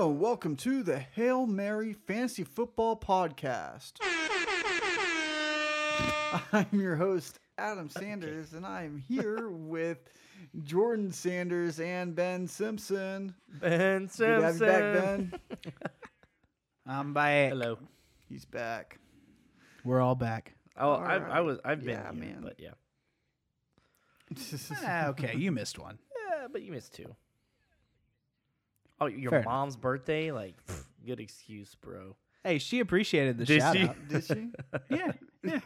Hello, and welcome to the Hail Mary Fantasy Football Podcast. I'm your host, Adam Sanders, and I'm here with Jordan Sanders and Ben Simpson. Ben Good Simpson. to have you back, Ben. I'm back. Hello. He's back. We're all back. Oh, All I, I was. I've been Yeah, here, man. but yeah. Ah, okay, you missed one. Yeah, but you missed two. Oh, your Fair enough. mom's birthday? Like, pff, good excuse, bro. Hey, she appreciated the Did shout she? out. Did she? Yeah, yeah.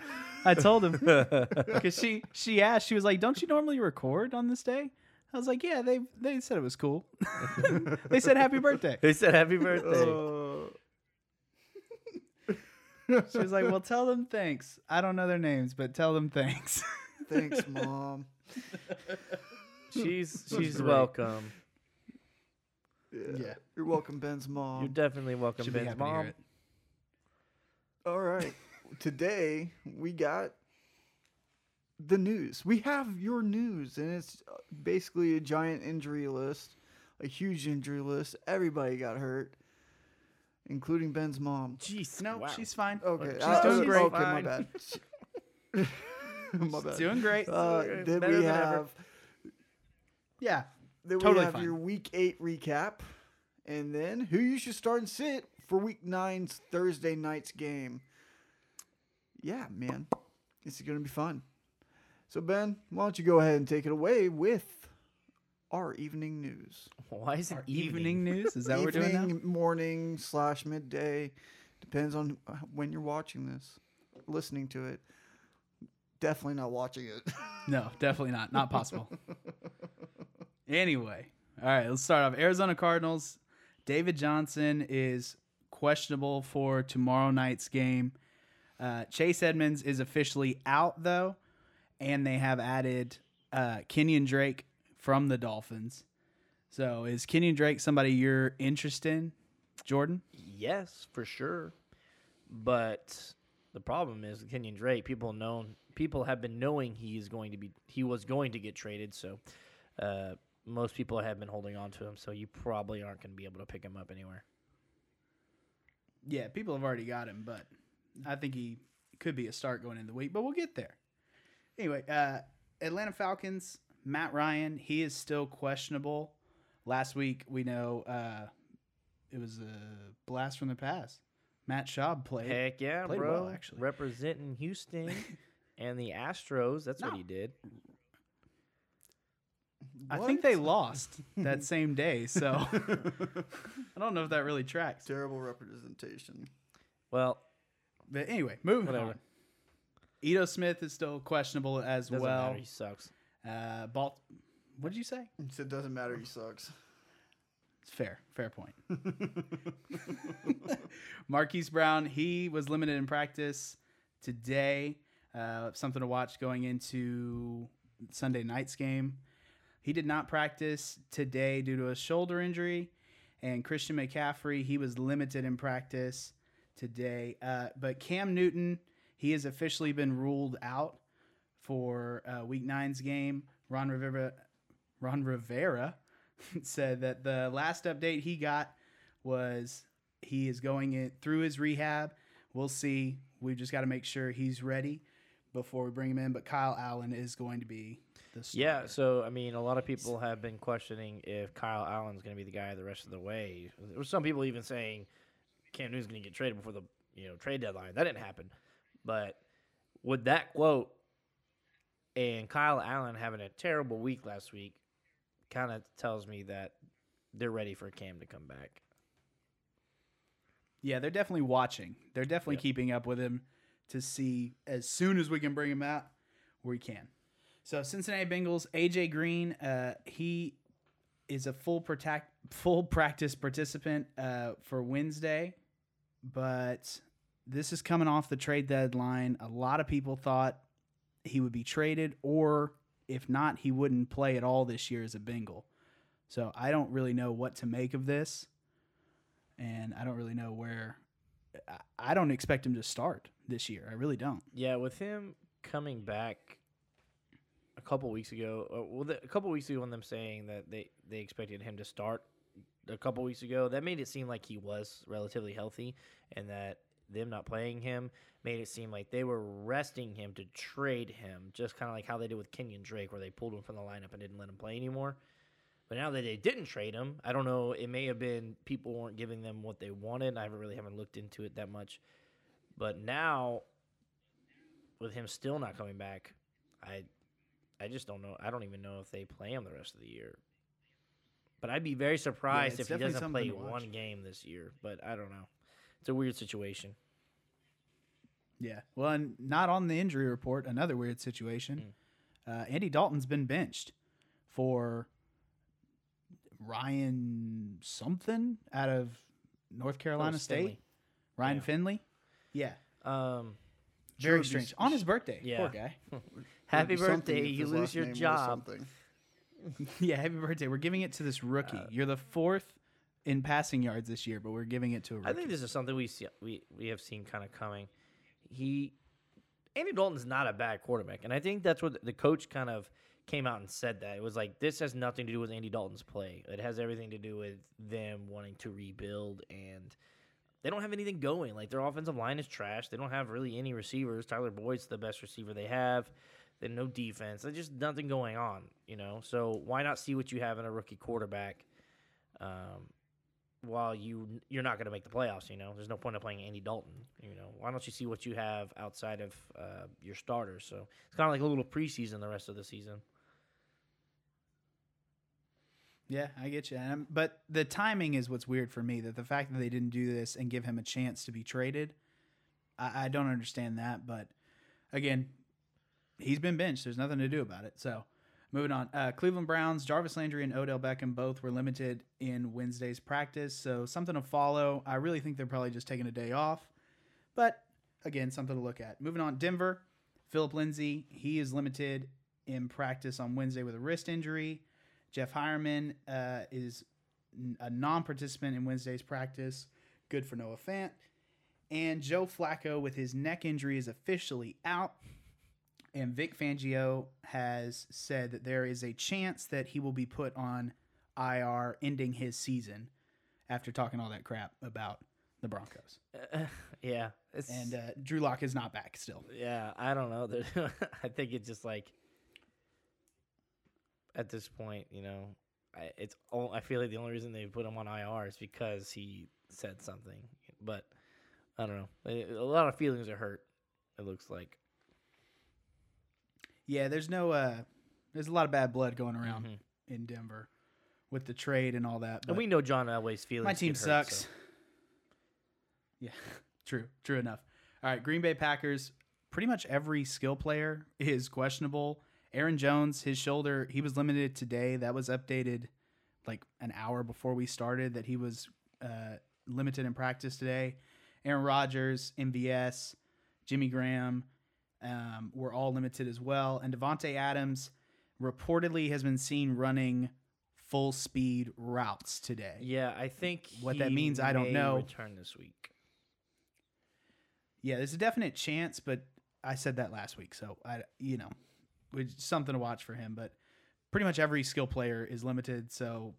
I told him because she she asked. She was like, "Don't you normally record on this day?" I was like, "Yeah." They they said it was cool. they said happy birthday. They said happy birthday. Uh, She was like, "Well, tell them thanks. I don't know their names, but tell them thanks." thanks, Mom. she's she's welcome. Yeah. Yeah. You're welcome, Ben's mom. You're definitely welcome, She'll be Ben's happy to hear mom. it. All right. Today we got the news. We have your news, and it's uh, basically a giant injury list, a huge injury list. Everybody got hurt, including Ben's mom. Jeez, No, wow. she's fine. Okay, She's uh, doing great. Okay, my Fine. bad. my bad. Doing great. Uh, then better we than ever. have yeah. Then we have fine. your week eight recap, and then who you should start and sit for week nine's Thursday night's game. Yeah, man, this is gonna be fun. So Ben, why don't you go ahead and take it away with our evening news? Why is it evening? evening news is that what we're doing now? morning slash midday, depends on when you're watching this, listening to it. Definitely not watching it. No, definitely not. Not possible. anyway, all right, let's start off. Arizona Cardinals. David Johnson is questionable for tomorrow night's game. Uh, Chase Edmonds is officially out, though, and they have added uh, Kenyon Drake from the Dolphins. So, is Kenyon Drake somebody you're interested in, Jordan? Yes, for sure. But the problem is Kenyon Drake. People known people have been knowing he is going to be he was going to get traded. So uh, most people have been holding on to him. So you probably aren't going to be able to pick him up anywhere. Yeah, people have already got him, but I think he could be a start going into the week, but we'll get there. Anyway, uh, Atlanta Falcons, Matt Ryan, he is still questionable. Last week, we know uh, it was a blast from the past. Matt Schaub played. Heck yeah, played bro! well, actually. representing Houston and the Astros. That's what he did. I think they lost that same day, so I don't know if that really tracks. Terrible representation. Well, But anyway, moving Whatever. on. Ito Smith is still questionable as doesn't well. matter. He sucks. Uh, Balt, what did you say? So it doesn't matter. He sucks. It's fair, fair point. Marquise Brown, he was limited in practice today. Uh, something to watch going into Sunday night's game. He did not practice today due to a shoulder injury. And Christian McCaffrey, he was limited in practice today. Uh, but Cam Newton, he has officially been ruled out for uh, Week Nine's game. Ron Rivera, Ron Rivera said that the last update he got was he is going in through his rehab. We'll see. We've just got to make sure he's ready before we bring him in. But Kyle Allen is going to be starter. Yeah, so I mean, a lot of people have been questioning if Kyle Allen's going to be the guy the rest of the way. There were some people even saying Cam Newton's going to get traded before the you know trade deadline. That didn't happen, but with that quote and Kyle Allen having a terrible week last week, kind of tells me that they're ready for Cam to come back. Yeah, they're definitely watching. They're definitely Yeah. keeping up with him to see as soon as we can bring him out, we can. So Cincinnati Bengals, AJ Green, uh, he is a full protect, full practice participant uh, for Wednesday, but this is coming off the trade deadline. A lot of people thought he would be traded, or if not, he wouldn't play at all this year as a Bengal. So I don't really know what to make of this, and I don't really know where. I- don't expect him to start this year. I really don't. Yeah, with him coming back couple weeks ago, uh, well, the, a couple weeks ago, when them saying that they they expected him to start, a couple weeks ago, that made it seem like he was relatively healthy, and that them not playing him made it seem like they were resting him to trade him, just kind of like how they did with Kenyon Drake, where they pulled him from the lineup and didn't let him play anymore. But now that they didn't trade him, I don't know. It may have been people weren't giving them what they wanted. I haven't really haven't looked into it that much. But now, with him still not coming back, I, I just don't know. I don't even know if they play him the rest of the year. But I'd be very surprised it's if he doesn't play something to watch. one game this year. But I don't know. It's a weird situation. Yeah. Well, and not on the injury report. Another weird situation. Uh, Andy Dalton's been benched for Ryan something out of North Carolina it's State. Finley. Ryan Yeah. Finley. Yeah. Um, Very would strange. On his birthday. Yeah. Poor guy. happy It'd be something birthday! You lose your job. something. yeah. Happy birthday. We're giving it to this rookie. Uh, You're the fourth in passing yards this year, but we're giving it to a rookie. I think this is something we see, we we have seen kind of coming. He Andy Dalton's not a bad quarterback, and I think that's what the coach kind of came out and said that it was like this has nothing to do with Andy Dalton's play. It has everything to do with them wanting to rebuild and. They don't have anything going. Like their offensive line is trash. They don't have really any receivers. Tyler Boyd's the best receiver they have. Have no defense. There's just nothing going on, you know. So why not see what you have in a rookie quarterback? Um, while you you're not going to make the playoffs. You know, there's no point of playing Andy Dalton. You know, why don't you see what you have outside of uh, your starters? So it's kind of like a little preseason the rest of the season. Yeah, I get you. I'm- but the timing is what's weird for me. That the fact that they didn't do this and give him a chance to be traded, I, I don't understand that. But again, he's been benched. There's nothing to do about it. So moving on. Uh, Cleveland Browns, Jarvis Landry and Odell Beckham both were limited in Wednesday's practice. So something to follow. I really think they're probably just taking a day off. But again, something to look at. Moving on. Denver, Phillip Lindsay, he is limited in practice on Wednesday with a wrist injury. Jeff Heuerman uh, is a non-participant in Wednesday's practice. Good for Noah Fant. And Joe Flacco with his neck injury is officially out. And Vic Fangio has said that there is a chance that he will be put on IR, ending his season after talking all that crap about the Broncos. yeah, it's, And uh, Drew Lock is not back still. yeah, I don't know. I think it's just like at this point, you know, I, it's all, I feel like the only reason they put him on IR is because he said something. But I don't know. A lot of feelings are hurt. It looks like. Yeah, there's no, uh, there's a lot of bad blood going around Mhm. in Denver with the trade and all that. And we know John Elway's feelings. My team hurt, sucks. so- Yeah, true, true enough. All right, Green Bay Packers. Pretty much every skill player is questionable. Aaron Jones, his shoulder, he was limited today. That was updated like an hour before we started that he was uh, limited in practice today. Aaron Rodgers, MVS, Jimmy Graham um, were all limited as well. And Davante Adams reportedly has been seen running full speed routes today. Yeah, I think What that means, I don't know. Return this week. Yeah, there's a definite chance, but I said that last week, so I, you know, it's something to watch for him. But pretty much every skill player is limited, so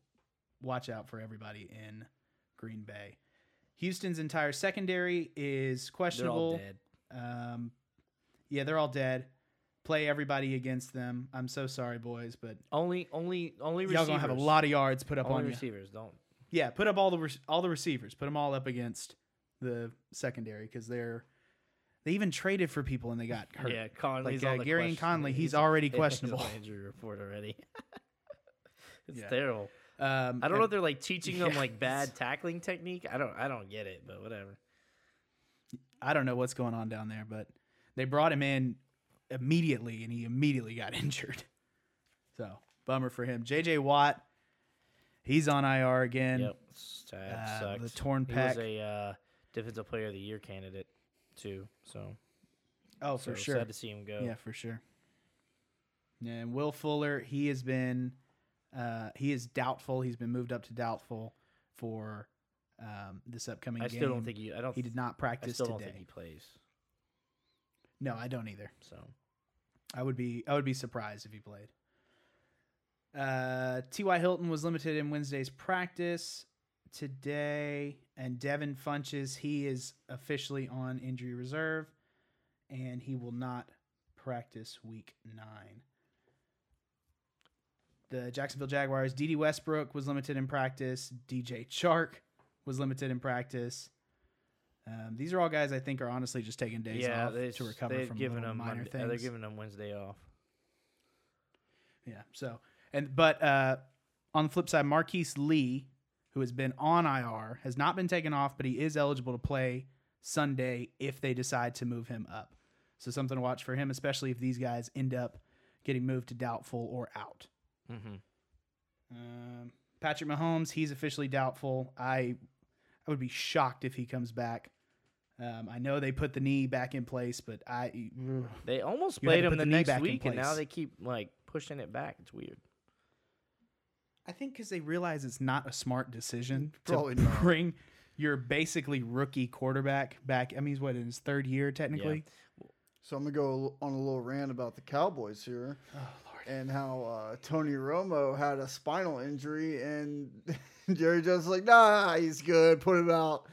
watch out for everybody in Green Bay. Houston's entire secondary is They're questionable. all dead. Um, yeah, they're all dead. Play everybody against them. I'm so sorry, boys, but Only, only, only. y'all Receivers. gonna have a lot of yards put up Only on you. receivers. Don't. Yeah, put up all the rec- all the receivers. Put them all up against the secondary because they're they even traded for people and they got hurt. Yeah, Conley's Like, uh, Gareon Conley, he's already he's on questionable. injury report already. it's Yeah. terrible. Um, I don't know if they're like teaching them like bad tackling technique. I don't. I don't get it, but whatever. I don't know what's going on down there, but they brought him in immediately and he immediately got injured. So bummer for him. JJ Watt, he's on IR again. yep. Uh, sucks. the torn he was a uh, defensive player of the year candidate too. So. Oh, for so sure. Sad to see him go. Yeah, for sure. And Will Fuller, he has been, uh, he is doubtful. He's been moved up to doubtful for um, this upcoming I game. still don't think he. I don't. he did not I practice still today. don't think he plays. No, I don't either. So. I would be I would be surprised if he played. Uh, T.Y. Hilton was limited in Wednesday's practice. today. And Devin Funchess, he is officially on injury reserve and he will not practice week nine. The Jacksonville Jaguars, Dede Westbrook was limited in practice. DJ Chark was limited in practice. Um, these are all guys I think are honestly just taking days yeah, off they, to recover they've from given them minor Monday, things. uh, They're giving them Wednesday off. Yeah. So and but uh, on the flip side, Marquise Lee, who has been on IR, has not been taken off, but he is eligible to play Sunday if they decide to move him up. So something to watch for him, especially if these guys end up getting moved to doubtful or out. Mm-hmm. Um, Patrick Mahomes, he's officially doubtful. I I would be shocked if he comes back. Um, I know they put the knee back in place, but I They almost played him the next back week, and now they keep like pushing it back. It's weird. I think because they realize it's not a smart decision Probably to not. bring your basically rookie quarterback back. I mean, he's what in his third year technically. So I'm gonna go on a little rant about the Cowboys here Oh lord. and how uh, Tony Romo had a spinal injury and Jerry Jones was like, nah, he's good. Put him out.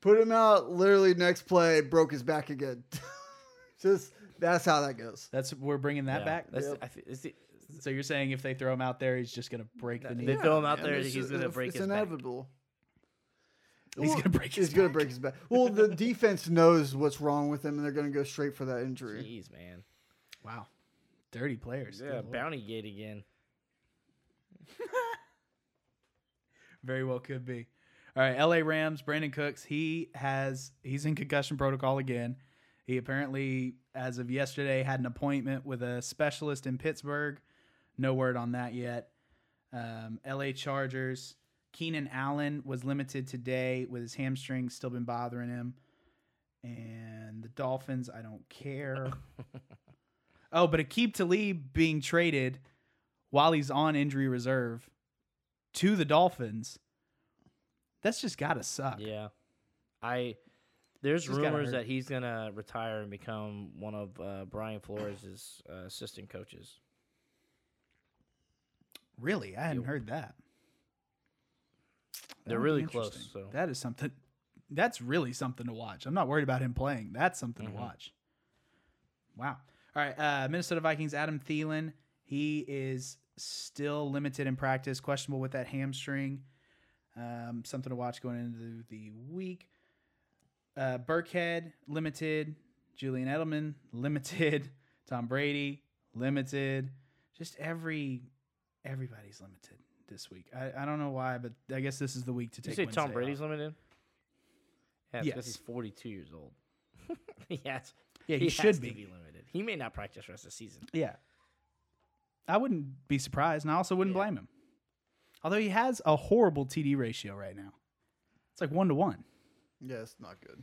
Put him out. Literally next play, broke his back again. Just that's how that goes. That's we're bringing that Yeah, back. That's, Yep. I thi- it's the- So you're saying if they throw him out there, he's just gonna break the knee? They knee. throw him out there, he's gonna break it's his back. inevitable. He's Well, gonna break his He's gonna back. break his back. Well, the defense knows what's wrong with him, and they're gonna go straight for that injury. Jeez, man. Wow, dirty players. Good Yeah, lord. bounty gate again. Very well could be. All right, LA Rams, Brandin Cooks, he has he's in concussion protocol again. He apparently as of yesterday had an appointment with a specialist in Pittsburgh. No word on that yet. Um, LA Chargers, Keenan Allen was limited today with his hamstring still been bothering him. And the Dolphins, I don't care. oh, but Aqib Talib being traded while he's on injury reserve to the Dolphins. That's just gotta suck. Yeah, I. There's Just rumors that he's gonna retire and become one of uh, Brian Flores' uh, assistant coaches. Really, I hadn't Yep. heard that. They're really close, so- that is something. That's really something to watch. I'm not worried about him playing. That's something Mhm. to watch. Wow. All right, uh, Minnesota Vikings. Adam Thielen. He is still limited in practice, questionable with that hamstring. Um, something to watch going into the week. Uh, Burkhead limited. Julian Edelman limited. Tom Brady limited. Just every everybody's limited this week. I, I don't know why, but I guess this is the week to Did you take. say Tom Brady's off. limited? Yeah, because Yes. he's 42 years old. yes, Yeah, he, he should has be. to be limited. He may not practice the rest of the season. Yeah. I wouldn't be surprised, and I also wouldn't Yeah. blame him. Although he has a horrible TD ratio right now. It's like one to one. Yeah, it's not good.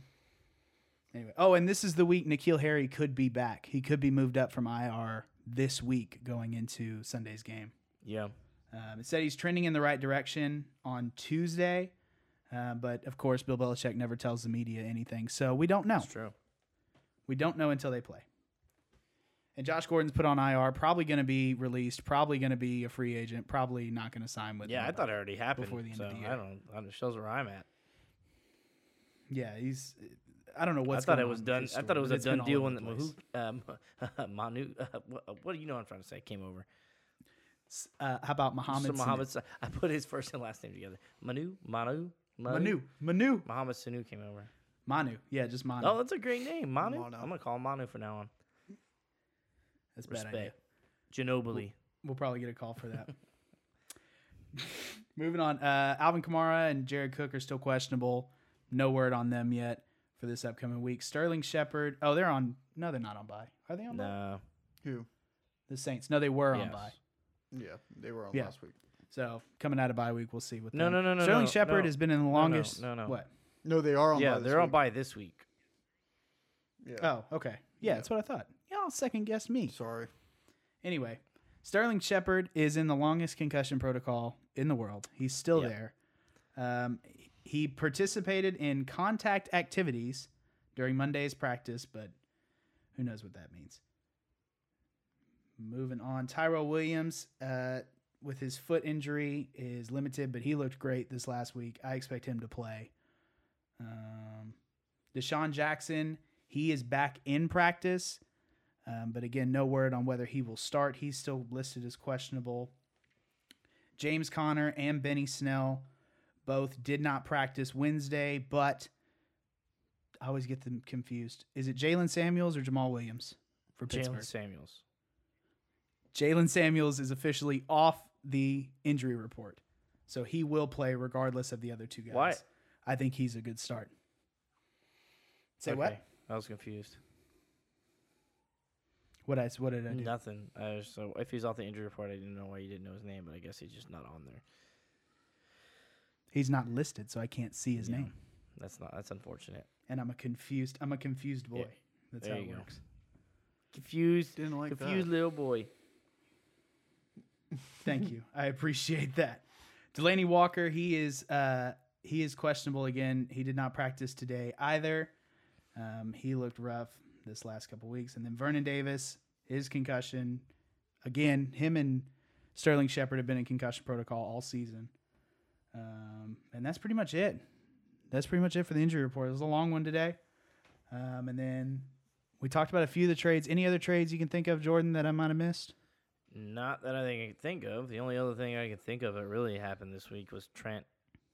Anyway. Oh, and this is the week N'Keal Harry could be back. He could be moved up from IR this week going into Sunday's game. Yeah, Um, it said he's trending in the right direction on Tuesday, uh, but of course, Bill Belichick never tells the media anything, so we don't know. that's true. We don't know until they play. And Josh Gordon's put on IR, probably going to be released, probably going to be a free agent, probably not going to sign with. Yeah, I thought it already happened. before the end so of the I year. don't. I don't know, shows where I'm at. Yeah, he's. I don't know what's. I thought going it was done. I thought it was a done deal when the. Mahu, um, Manu. Uh, what, what do you know? What I'm trying to say came over. Uh, how about Mohamed? So Mohamed. Sa- I put his first and last name together. Manu. Manu. Manu. Manu. Mohamed Sanu came over. Manu. Yeah, just Manu. Oh, that's a great name, Manu. Manu. I'm gonna call him Manu from now on. that's a bad idea. Ginobili. We'll probably get a call for that. Moving on. Uh, Alvin Kamara and Jared Cook are still questionable. No word on them yet for this upcoming week. Sterling Shepard. Oh, they're on. No, they're not on bye. Are they on bye? Who? The Saints. No, they were on Yes. bye. Yeah, they were on Yeah. last week. So coming out of bye week, we'll see what. No, them. no, no, no, Sterling no, Shepard no. has been in the no, longest. no, no. What? No, they are on. Yeah, bye this they're on week. by this week. Yeah. Oh, okay. Yeah, Yeah. that's what I thought. Y'all second guess me. Sorry. Anyway, Sterling Shepard is in the longest concussion protocol in the world. He's still Yeah. there. Um, he participated in contact activities during Monday's practice, but who knows what that means. Moving on, Tyrell Williams uh, with his foot injury is limited, but he looked great this last week. I expect him to play. Um, DeSean Jackson, he is back in practice, um, but again, no word on whether he will start. He's still listed as questionable. James Conner and Benny Snell both did not practice Wednesday, but I always get them confused. Is it Jaylen Samuels or Jamal Williams for Pittsburgh? Jaylen Samuels. Jaylen Samuels is officially off the injury report. So he will play regardless of the other two guys. Why? I think he's a good start. Say what? I was confused. What I what did I do? Nothing. I was, so if he's off the injury report, I didn't know why you didn't know his name, but I guess he's just not on there. He's not listed, so I can't see his Yeah. name. That's not. That's unfortunate. And I'm a confused I'm a confused boy. Yeah. That's There how it you go. works. Confused. Didn't like confused that. little boy. Thank you. I appreciate that. Delanie Walker, he is uh he is questionable again. He did not practice today either. Um, he looked rough this last couple weeks. And then Vernon Davis, his concussion, again, him and Sterling Shepard have been in concussion protocol all season. Um, and that's pretty much it. That's pretty much it for the injury report. It was a long one today. Um, and then we talked about a few of the trades. Any other trades you can think of, Jordan, that I might have missed? Not that I think I can think of. The only other thing I can think of that really happened this week was Trent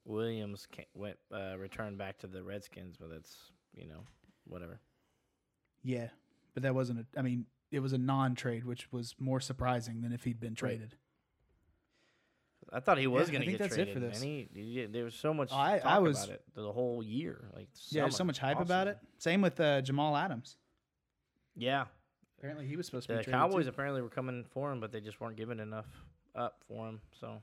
Williams went uh, returned back to the Redskins, but that's you know whatever. Yeah, but that wasn't a. I mean, it was a non-trade, which was more surprising than if he'd been traded. I thought he was Yeah, going to get that's it traded. for this. And he, he- there was so much Oh, I- I was- about it the whole year. Like Yeah, there's so much hype off about it. Same with uh, Jamal Adams. Yeah, Apparently, he was supposed to the be traded Cowboys too. apparently were coming for him, but they just weren't giving enough up for him. So,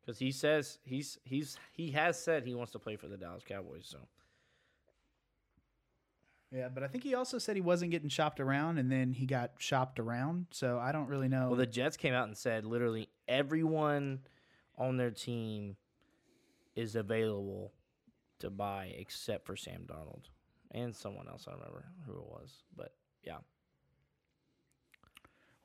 because he says he's he's he has said he wants to play for the Dallas Cowboys. So Yeah, but I think he also said he wasn't getting shopped around, and then he got shopped around. So I don't really know. Well, the Jets came out and said literally everyone on their team is available to buy except for Sam Darnold and someone else. I don't remember who it was, but yeah,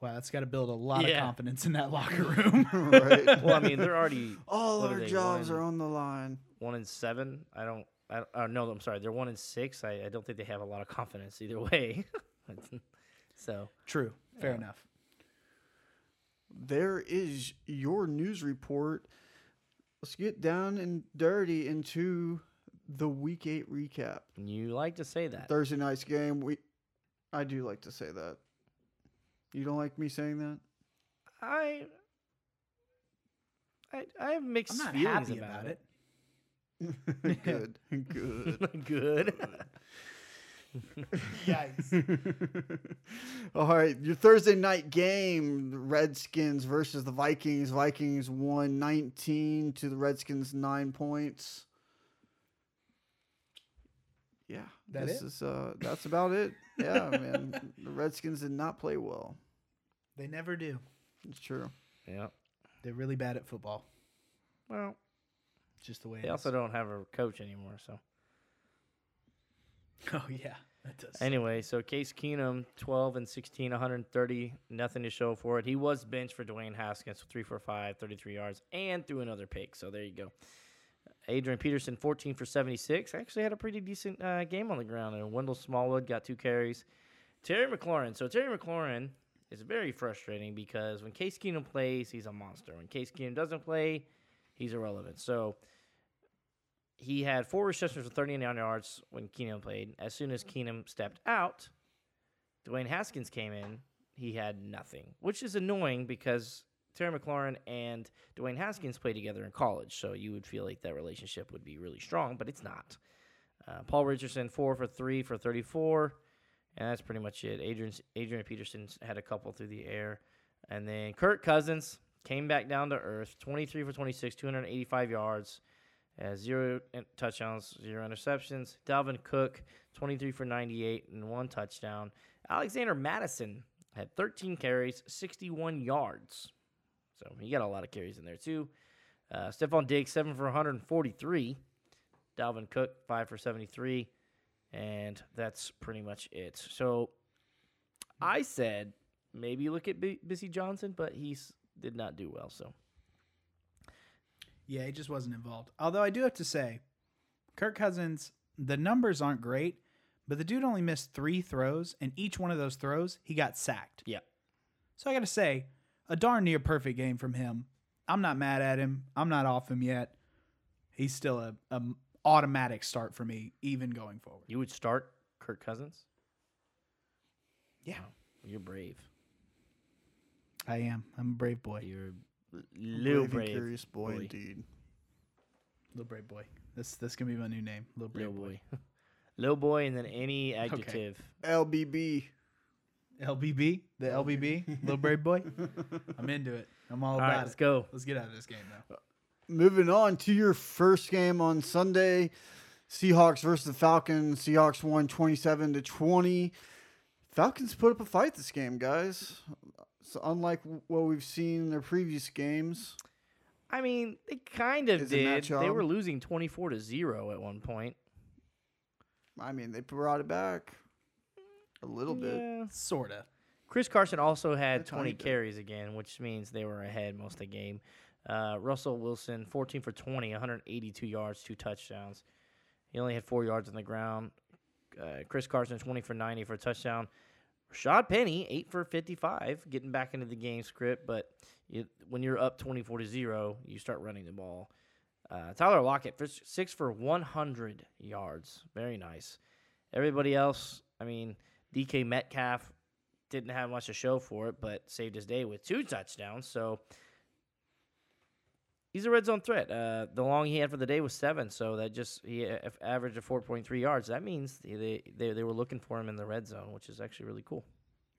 wow, that's got to build a lot Yeah. of confidence in that locker room. right. well, I mean they're already All what our they, jobs one- are on the line. one in seven. I don't. I uh, no, I'm sorry. They're one in six. I, I don't think they have a lot of confidence either way. so True, fair Yeah. enough. There is your news report. Let's get down and dirty into the week eight recap. you like to say that? Thursday night's game. We, I do like to say that. You don't like me saying that? I. I, I have mixed I'm not feelings happy about, about it. it. good, good. Good. Yikes. All right, your Thursday night game: Redskins versus the Vikings. Vikings won 19 to the Redskins nine points. Yeah, That this it? is uh, that's about it. Yeah, man, the Redskins did not play well. They never do. It's true. yeah. They're really bad at football. Well, It's just the way they it also is. don't have a coach anymore. So Oh yeah, that does. anyway, so Case Keenum, 12 and 16, 130, nothing to show for it. He was benched for Dwayne Haskins, three for five, 33 yards, and threw another pick. So there you go. Adrian Peterson, 14 for 76, actually had a pretty decent uh, game on the ground. And Wendell Smallwood got two carries. Terry McLaurin. So Terry McLaurin is very frustrating because when Case Keenum plays, he's a monster. When Case Keenum doesn't play, he's irrelevant. So he had four receptions for 39 yards when Keenum played. As soon as Keenum stepped out, Dwayne Haskins came in. He had nothing, which is annoying because Terry McLaurin and Dwayne Haskins played together in college, so you would feel like that relationship would be really strong, but it's not. Uh, Paul Richardson four for three for 34, and that's pretty much it. Adrian Adrian Peterson had a couple through the air, and then Kirk Cousins came back down to earth, 23 for 26, 285 yards. Uh, zero touchdowns, zero interceptions. Dalvin Cook, 23 for 98 and one touchdown. Alexander Mattison had 13 carries, 61 yards. So he got a lot of carries in there too. Uh, Stefon Diggs, 7 for 143. Dalvin Cook, 5 for 73. And that's pretty much it. So I said maybe look at B- Bisi Johnson, but he did not do well. So Yeah, he just wasn't involved. Although I do have to say, Kirk Cousins, the numbers aren't great, but the dude only missed three throws, and each one of those throws, he got sacked. yeah, So I got to say, a darn near perfect game from him. I'm not mad at him. I'm not off him yet. He's still a, a automatic start for me, even going forward. you would start Kirk Cousins. Yeah, You're brave. I am. I'm a brave boy. You're a little Brave and brave. curious boy, boy. indeed. Little brave boy. This this can be my new name. Little brave Little boy. boy. Little boy, and then any adjective. LBB. LBB, the LBB, little brave boy. I'm into it. I'm all All about right, it. let's go. Let's get out of this game now. Uh, moving on to your first game on Sunday, Seahawks versus the Falcons. Seahawks won 27 to 20. Falcons put up a fight this game, guys. So unlike what we've seen in their previous games, I mean, they kind of Is it Matt did. They were losing twenty-four to zero at one point. I mean, they brought it back a little bit. Yeah. Sorta. Chris Carson also had A tiny 20 bit. carries again, which means they were ahead most of the game. Uh, Russell Wilson, 14 for 20, 182 yards, two touchdowns. He only had four yards on the ground. Uh, Chris Carson, 20 for 90 for a touchdown. Rashaad Penny, 8 for 55, getting back into the game script. But you, when you're up 24 to 0, you start running the ball. Uh, Tyler Lockett, for 6 for 100 yards. Very nice. Everybody else, I mean, DK Metcalf, didn't have much to show for it, but saved his day with two touchdowns. So he's a red zone threat. Uh, the long he had for the day was seven, so that just he averaged a four point three yards. That means they, they they were looking for him in the red zone, which is actually really cool.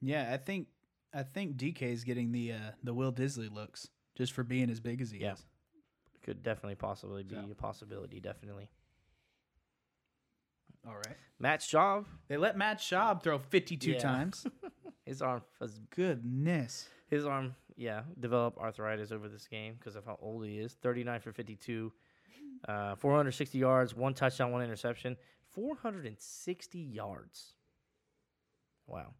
Yeah, I think I think DK is getting the uh, the Will Dissly looks just for being as big as he Yeah. is. Could definitely possibly be So. a possibility. Definitely. All right. Matt Schaub, They let Matt Schaub throw 52 Yeah. times. his arm was Goodness. his arm yeah developed arthritis over this game because of how old he is 39 for 52 uh, 460 yards one touchdown one interception 460 yards wow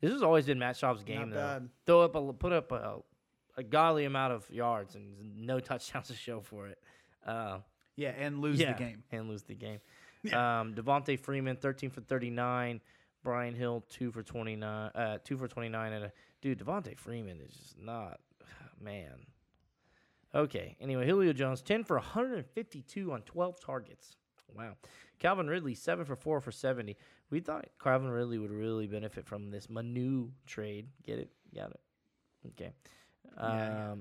this has always been matt schaub's game Not though bad. throw up a put up a, a godly amount of yards and no touchdowns to show for it uh, Yeah, and lose yeah, the game. and lose the game. Um, Devonta Freeman, thirteen for thirty-nine. Brian Hill, two for twenty-nine. Uh, two for twenty-nine. And a dude, Devonta Freeman is just not, man. Okay. Anyway, Julio Jones, ten for one hundred and fifty-two on twelve targets. Wow. Calvin Ridley, seven for four for seventy. We thought Calvin Ridley would really benefit from this Manu trade. Get it? Got it. Okay. Um, Yeah, yeah.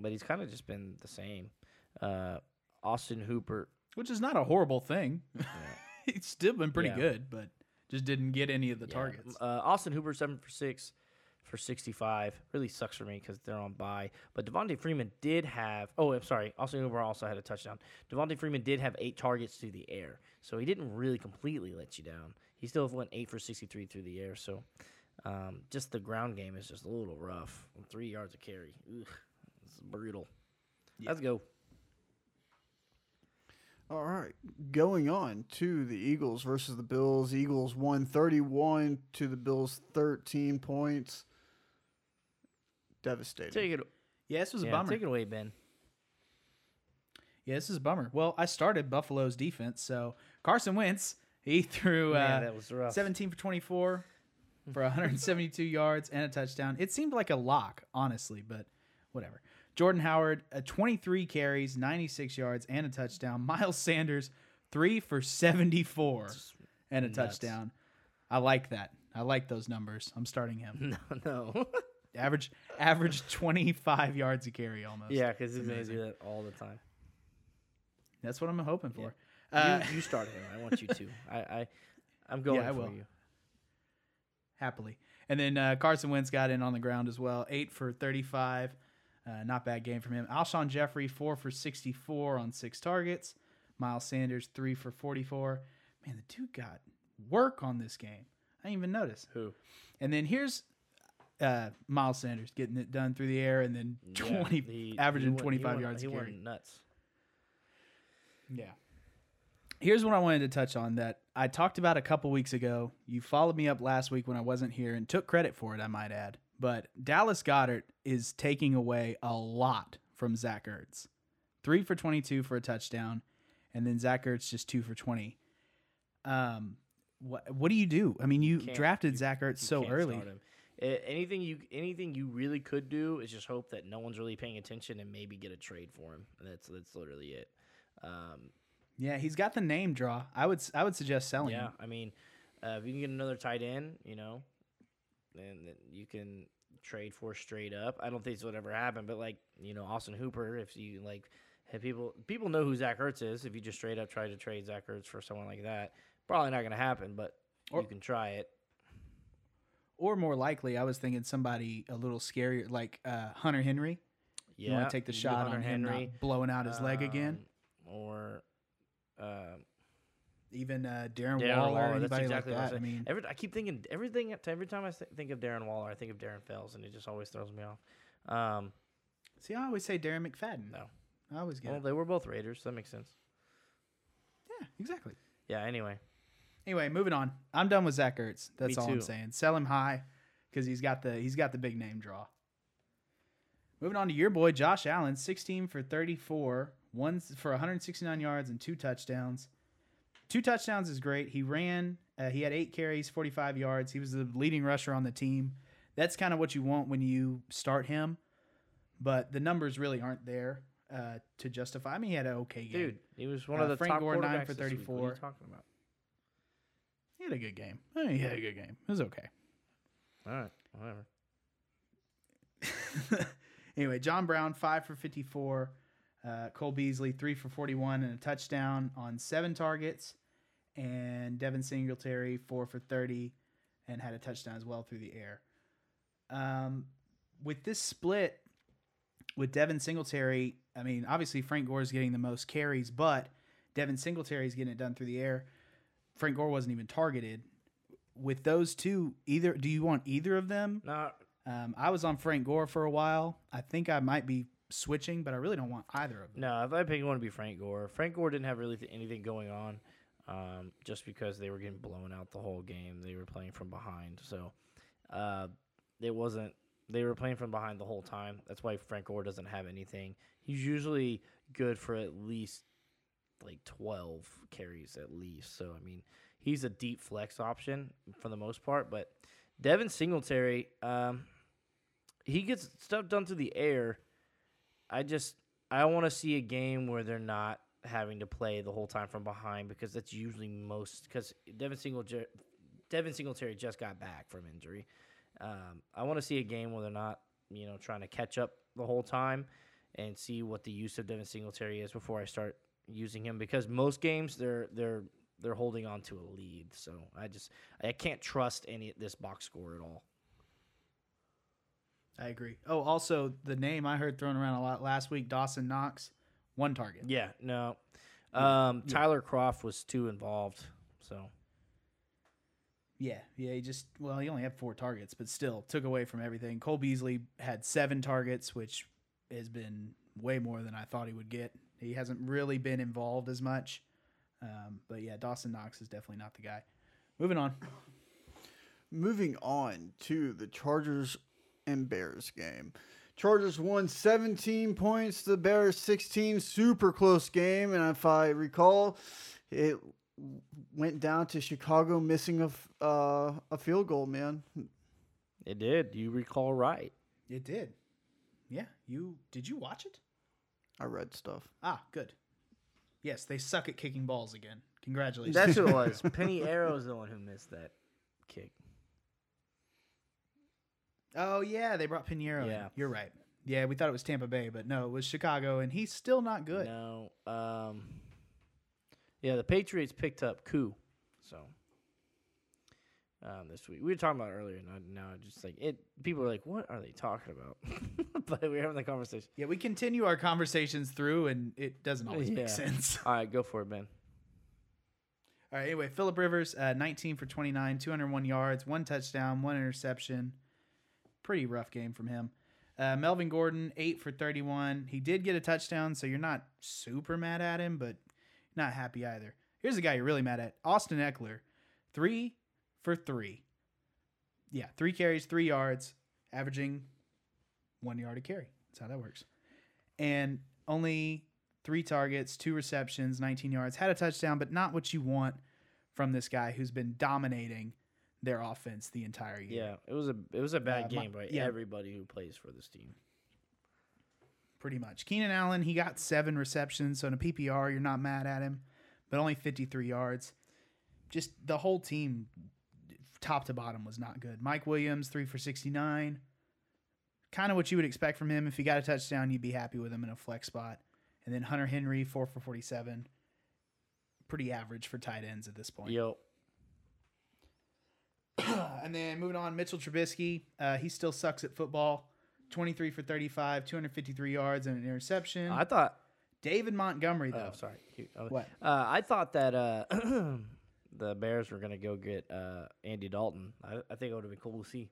but he's kind of just been the same. Uh, Austin Hooper, Which is not a horrible thing. He's still been pretty Yeah. good, but just didn't get any of the Yeah. targets. Uh, Austin Hooper seven for six for sixty five. Really sucks for me because they're on bye. But Devonta Freeman did have. Oh, I'm sorry. Austin Hooper also had a touchdown. Devonta Freeman did have eight targets through the air, so he didn't really completely let you down. He still went eight for sixty three through the air. So, um, just the ground game is just a little rough. Three yards of carry. Ugh, it's brutal. Let's go. All right. Going on to the Eagles versus the Bills. Eagles won 31 to the Bills 13 points. Devastating. Take it. Yeah, this was a bummer. Take it away, Ben. Yeah, this is a bummer. Well, I started Buffalo's defense, so Carson Wentz he threw uh, that was rough. 17 for 24 for 172 yards and a touchdown. It seemed like a lock, honestly, but whatever. Jordan Howard, uh, 23 carries, 96 yards and a touchdown. Miles Sanders, three for 74 and a nuts. touchdown. I like that. I like those numbers. I'm starting him. No, no. average average 25 yards a carry almost. yeah, because he's gonna do that all the time. That's what I'm hoping for. You, Uh, you start him. I want you to. I, I I'm going I for will. you. happily. And then uh, Carson Wentz got in on the ground as well, eight for 35. Uh, not bad game from him. Alshon Jeffery, four for 64 on six targets. Miles Sanders, three for 44. Man, the dude got work on this game. I didn't even notice. Who? And then here's uh, Miles Sanders getting it done through the air and then 20, he- averaging he went- 25 went- yards He a carry. nuts. Yeah. Here's what I wanted to touch on that I talked about a couple weeks ago. You followed me up last week when I wasn't here and took credit for it, I might add. But Dallas Goedert is taking away a lot from Zach Ertz. Three for 22 for a touchdown, and then Zach Ertz just two for 20. Um, what what do you do? I mean, you Can't- drafted you- Zach Ertz so early. Anything you anything you really could do is just hope that no one's really paying attention and maybe get a trade for him. That's that's literally it. Um, Yeah, he's got the name draw. I would I would suggest selling yeah, him. I mean, uh, if you can get another tight end, you know, then you can trade for straight up. I don't think this would ever happen, but like you know, Austin Hooper, if you like, have people people know who Zach Ertz is. If you just straight up try to trade Zach Ertz for someone like that, probably not going to happen, but Or- you can try it. Or more likely, I was thinking somebody a little scarier, like uh, Hunter Henry. Yeah, you want to take the shot Hunter on Henry. blowing out his leg again. um, or uh, Even uh, Darren, Darren Waller, Waller. That's anybody exactly like that. I mean, Every, I keep thinking everything. Every time I think of Darren Waller, I think of Darren Fells, and it just always throws me off. Um, see, I always say Darren McFadden. no, I always get well, it. they were both Raiders. So that makes sense. Yeah, exactly. Yeah. Anyway, Anyway, moving on. I'm done with Zach Ertz. That's Me all I'm saying. Sell him high because he's got the he's got the big name draw. Moving on to your boy Josh Allen, 16 for 34, one for 169 yards and two touchdowns. Two touchdowns is great. He ran. Uh, he had eight carries, 45 yards. He was the leading rusher on the team. That's kind of what you want when you start him, but the numbers really aren't there uh, to justify. I mean, he had an okay game. dude, he was one Uh, of the Frank top Gore, nine quarterbacks for this week. What are 34. you talking about? he had a good game. Eh, He had a good game. It was okay. All right, whatever. anyway, John Brown, five for 54. Uh, Cole Beasley, three for 41 and a touchdown on seven targets. And Devin Singletary, four for 30 and had a touchdown as well through the air. Um, with this split with Devin Singletary, I mean, obviously Frank Gore is getting the most carries, but Devin Singletary is getting it done through the air. Frank Gore wasn't even targeted. With those two, either do you want either of them? No, Um, I was on Frank Gore for a while. I think I might be switching, but I really don't want either of them. no. If I pick one, to be Frank Gore. Frank Gore didn't have really th- anything going on, um, just because they were getting blown out the whole game. They were playing from behind, so uh, it wasn't. They were playing from behind the whole time. That's why Frank Gore doesn't have anything. He's usually good for at least like twelve carries at least. So I mean, he's a deep flex option for the most part. But Devin Singletary, um, he gets stuff done through the air. I just I want to see a game where they're not having to play the whole time from behind because that's usually most because Devin Singletary Devin Singletary just got back from injury. Um, I want to see a game where they're not you know trying to catch up the whole time and see what the use of Devin Singletary is before I start using him because most games they're they're they're holding on to a lead. So I just I can't trust any this box score at all. I agree. Oh, also the name I heard thrown around a lot last week, Dawson Knox, one target. Yeah, no. Um, Tyler Kroft was too involved, so Yeah, yeah. He just well, he only had four targets, but still took away from everything. Cole Beasley had seven targets, which has been way more than I thought he would get. He hasn't really been involved as much. Um, but yeah, Dawson Knox is definitely not the guy. Moving on. Moving on to the Chargers and Bears game. Chargers won 17 points, the Bears 16. Super close game. And if I recall, it went down to Chicago missing a, f- uh, a field goal, man. it did. You recall right? It did. Yeah, you did you watch it? I read stuff. Ah, good. Yes, they suck at kicking balls again. Congratulations. That's who it was. Pineiro's the one who missed that kick. Oh yeah, they brought Pineiro. in. Yeah. you're right. Yeah, we thought it was Tampa Bay, but no, it was Chicago, and he's still not good. No. Um. Yeah, the Patriots picked up coup, so. Um, this week we were talking about earlier, and I- now I just like it. People are like, "What are they talking about?" but we are having the conversation. Yeah, we continue our conversations through, and it doesn't always Yeah. make sense. All right, go for it, Ben. All right, anyway, Philip Rivers, uh, 19 for 29, 201 yards, one touchdown, one interception. Pretty rough game from him. Uh, Melvin Gordon, 8 for 31. He did get a touchdown, so you're not super mad at him, but not happy either. Here's a guy you're really mad at Austin Ekeler, 3 for 3. Yeah, three carries, three yards, averaging one yard a carry. That's how that works. And only three targets, two receptions, 19 yards, had a touchdown, but not what you want from this guy who's been dominating their offense the entire year. Yeah, it was a it was a bad Uh, my- game by yeah. everybody who plays for this team. pretty much. Keenan Allen, he got seven receptions, so in a PPR, you're not mad at him, but only 53 yards. Just the whole team, top to bottom, was not good. Mike Williams, three for 69. Kind of what you would expect from him. If he got a touchdown, you'd be happy with him in a flex spot. And then Hunter Henry, four for 47. Pretty average for tight ends at this point. Yo, and then moving on, Mitchell Trubisky. Uh, he still sucks at football. 23 for 35, 253 yards and an interception. I thought. David Montgomery, though. Oh, sorry. Uh, What? Uh, I thought that uh, the Bears were gonna go get uh, Andy Dalton. I, I think it would have been cool to see.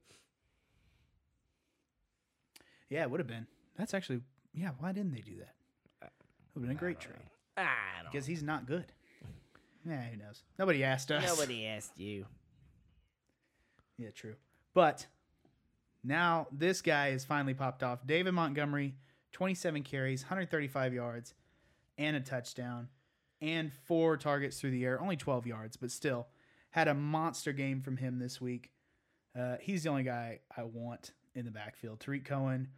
Yeah, it would have been. That's actually, yeah, why didn't they do that? It would have been a great trade I don't. because he's not good. Yeah, who knows? Nobody asked us. Nobody asked you. Yeah, true. But now this guy has finally popped off. David Montgomery, 27 carries, 135 yards, and a touchdown, and four targets through the air. Only 12 yards, but still had a monster game from him this week. Uh, he's the only guy I want in the backfield. Tarik Cohen,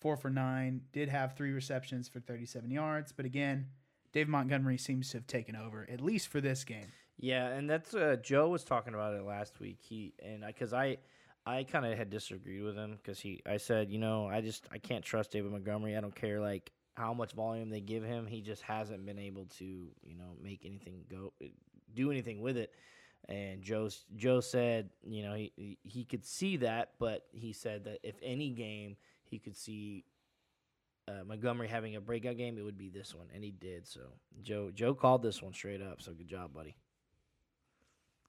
four for nine, did have three receptions for 37 yards, but again, Dave Montgomery seems to have taken over at least for this game. Yeah, and that's uh, Joe was talking about it last week. He and because I, I kind of had disagreed with him because he, I said, you know, I just I can't trust David Montgomery. I don't care like how much volume they give him. He just hasn't been able to, you know, make anything go, do anything with it. And Joe Joe said, you know, he he- he could see that, but he said that if any game he could see uh, Montgomery having a breakout game, it would be this one, and he did. So Joe Joe called this one straight up. So good job, buddy.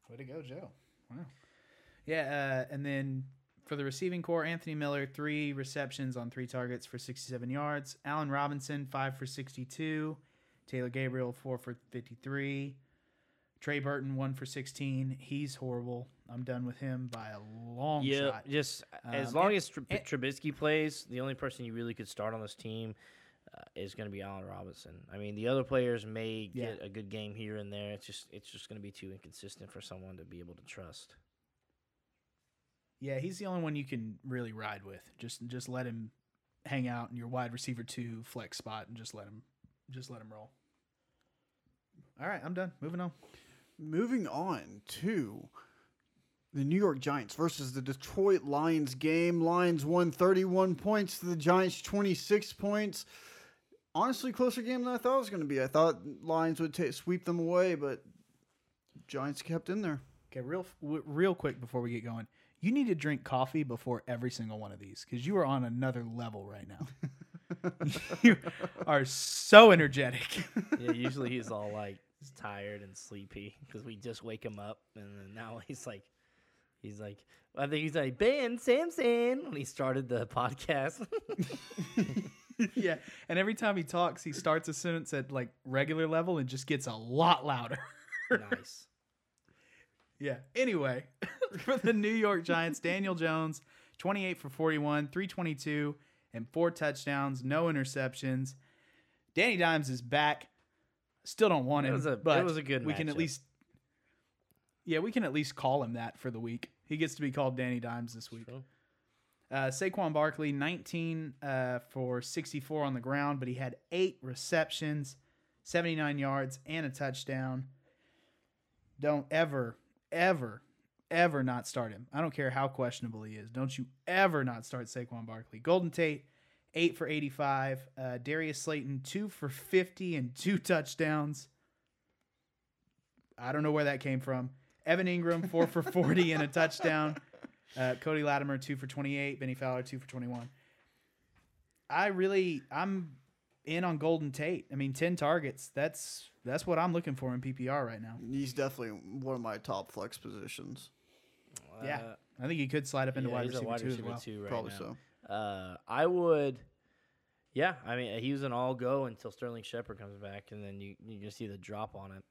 Way to go, Joe. Wow. Yeah, uh, and then for the receiving core, Anthony Miller, three receptions on three targets for 67 yards. Allen Robinson, five for 62. Taylor Gabriel, four for 53. Trey Burton, one for 16. He's horrible. I'm done with him by a long Yeah, shot. just as Um, long and- as Tr- and- Trubisky plays, the only person you really could start on this team uh, is going to be Allen Robinson. I mean, the other players may Yeah. get a good game here and there. It's just it's just going to be too inconsistent for someone to be able to trust. Yeah, he's the only one you can really ride with. Just just let him hang out in your wide receiver two flex spot and just let him just let him roll. All right, I'm done. Moving on. Moving on to the New York Giants versus the Detroit Lions game. Lions won 31 points to the Giants 26 points. Honestly, closer game than I thought it was going to be. I thought Lions would ta sweep them away, but Giants kept in there. Okay, real w- real quick before we get going, you need to drink coffee before every single one of these because you are on another level right now. you are so energetic. yeah, usually he's all like tired and sleepy because we just wake him up, and then now he's like, he's like, I think he's like Ben Samson when he started the podcast. yeah, and every time he talks, he starts a sentence at like regular level and just gets a lot louder. nice. Yeah. Anyway, for the New York Giants, Daniel Jones, 28 for 41, 322, and four touchdowns, no interceptions. Danny Dimes is back. Still don't want It him, was a- it was a good we can at least Yeah, we can at least call him that for the week. He gets to be called Danny Dimes this week. True. Uh, Saquon Barkley, 19 uh, for 64 on the ground, but he had eight receptions, 79 yards, and a touchdown. Don't ever, ever, ever not start him. I don't care how questionable he is. Don't you ever not start Saquon Barkley. Golden Tate, 8 for 85. Uh, Darius Slayton, 2 for 50 and two touchdowns. I don't know where that came from. Evan Engram, 4 for 40 and a touchdown. Uh, Cody Latimer, 2 for 28. Bennie Fowler, 2 for 21. I really, I'm in on Golden Tate. I mean, 10 targets. That's that's what I'm looking for in PPR right now. He's definitely one of my top flex positions. Yeah. Uh, I think he could slide up into yeah, wide receiver wide too as receiver well. too right Probably now. so. Uh, I would. Yeah, I mean he was an all go until Sterling Shepard comes back, and then you you just see the drop on it.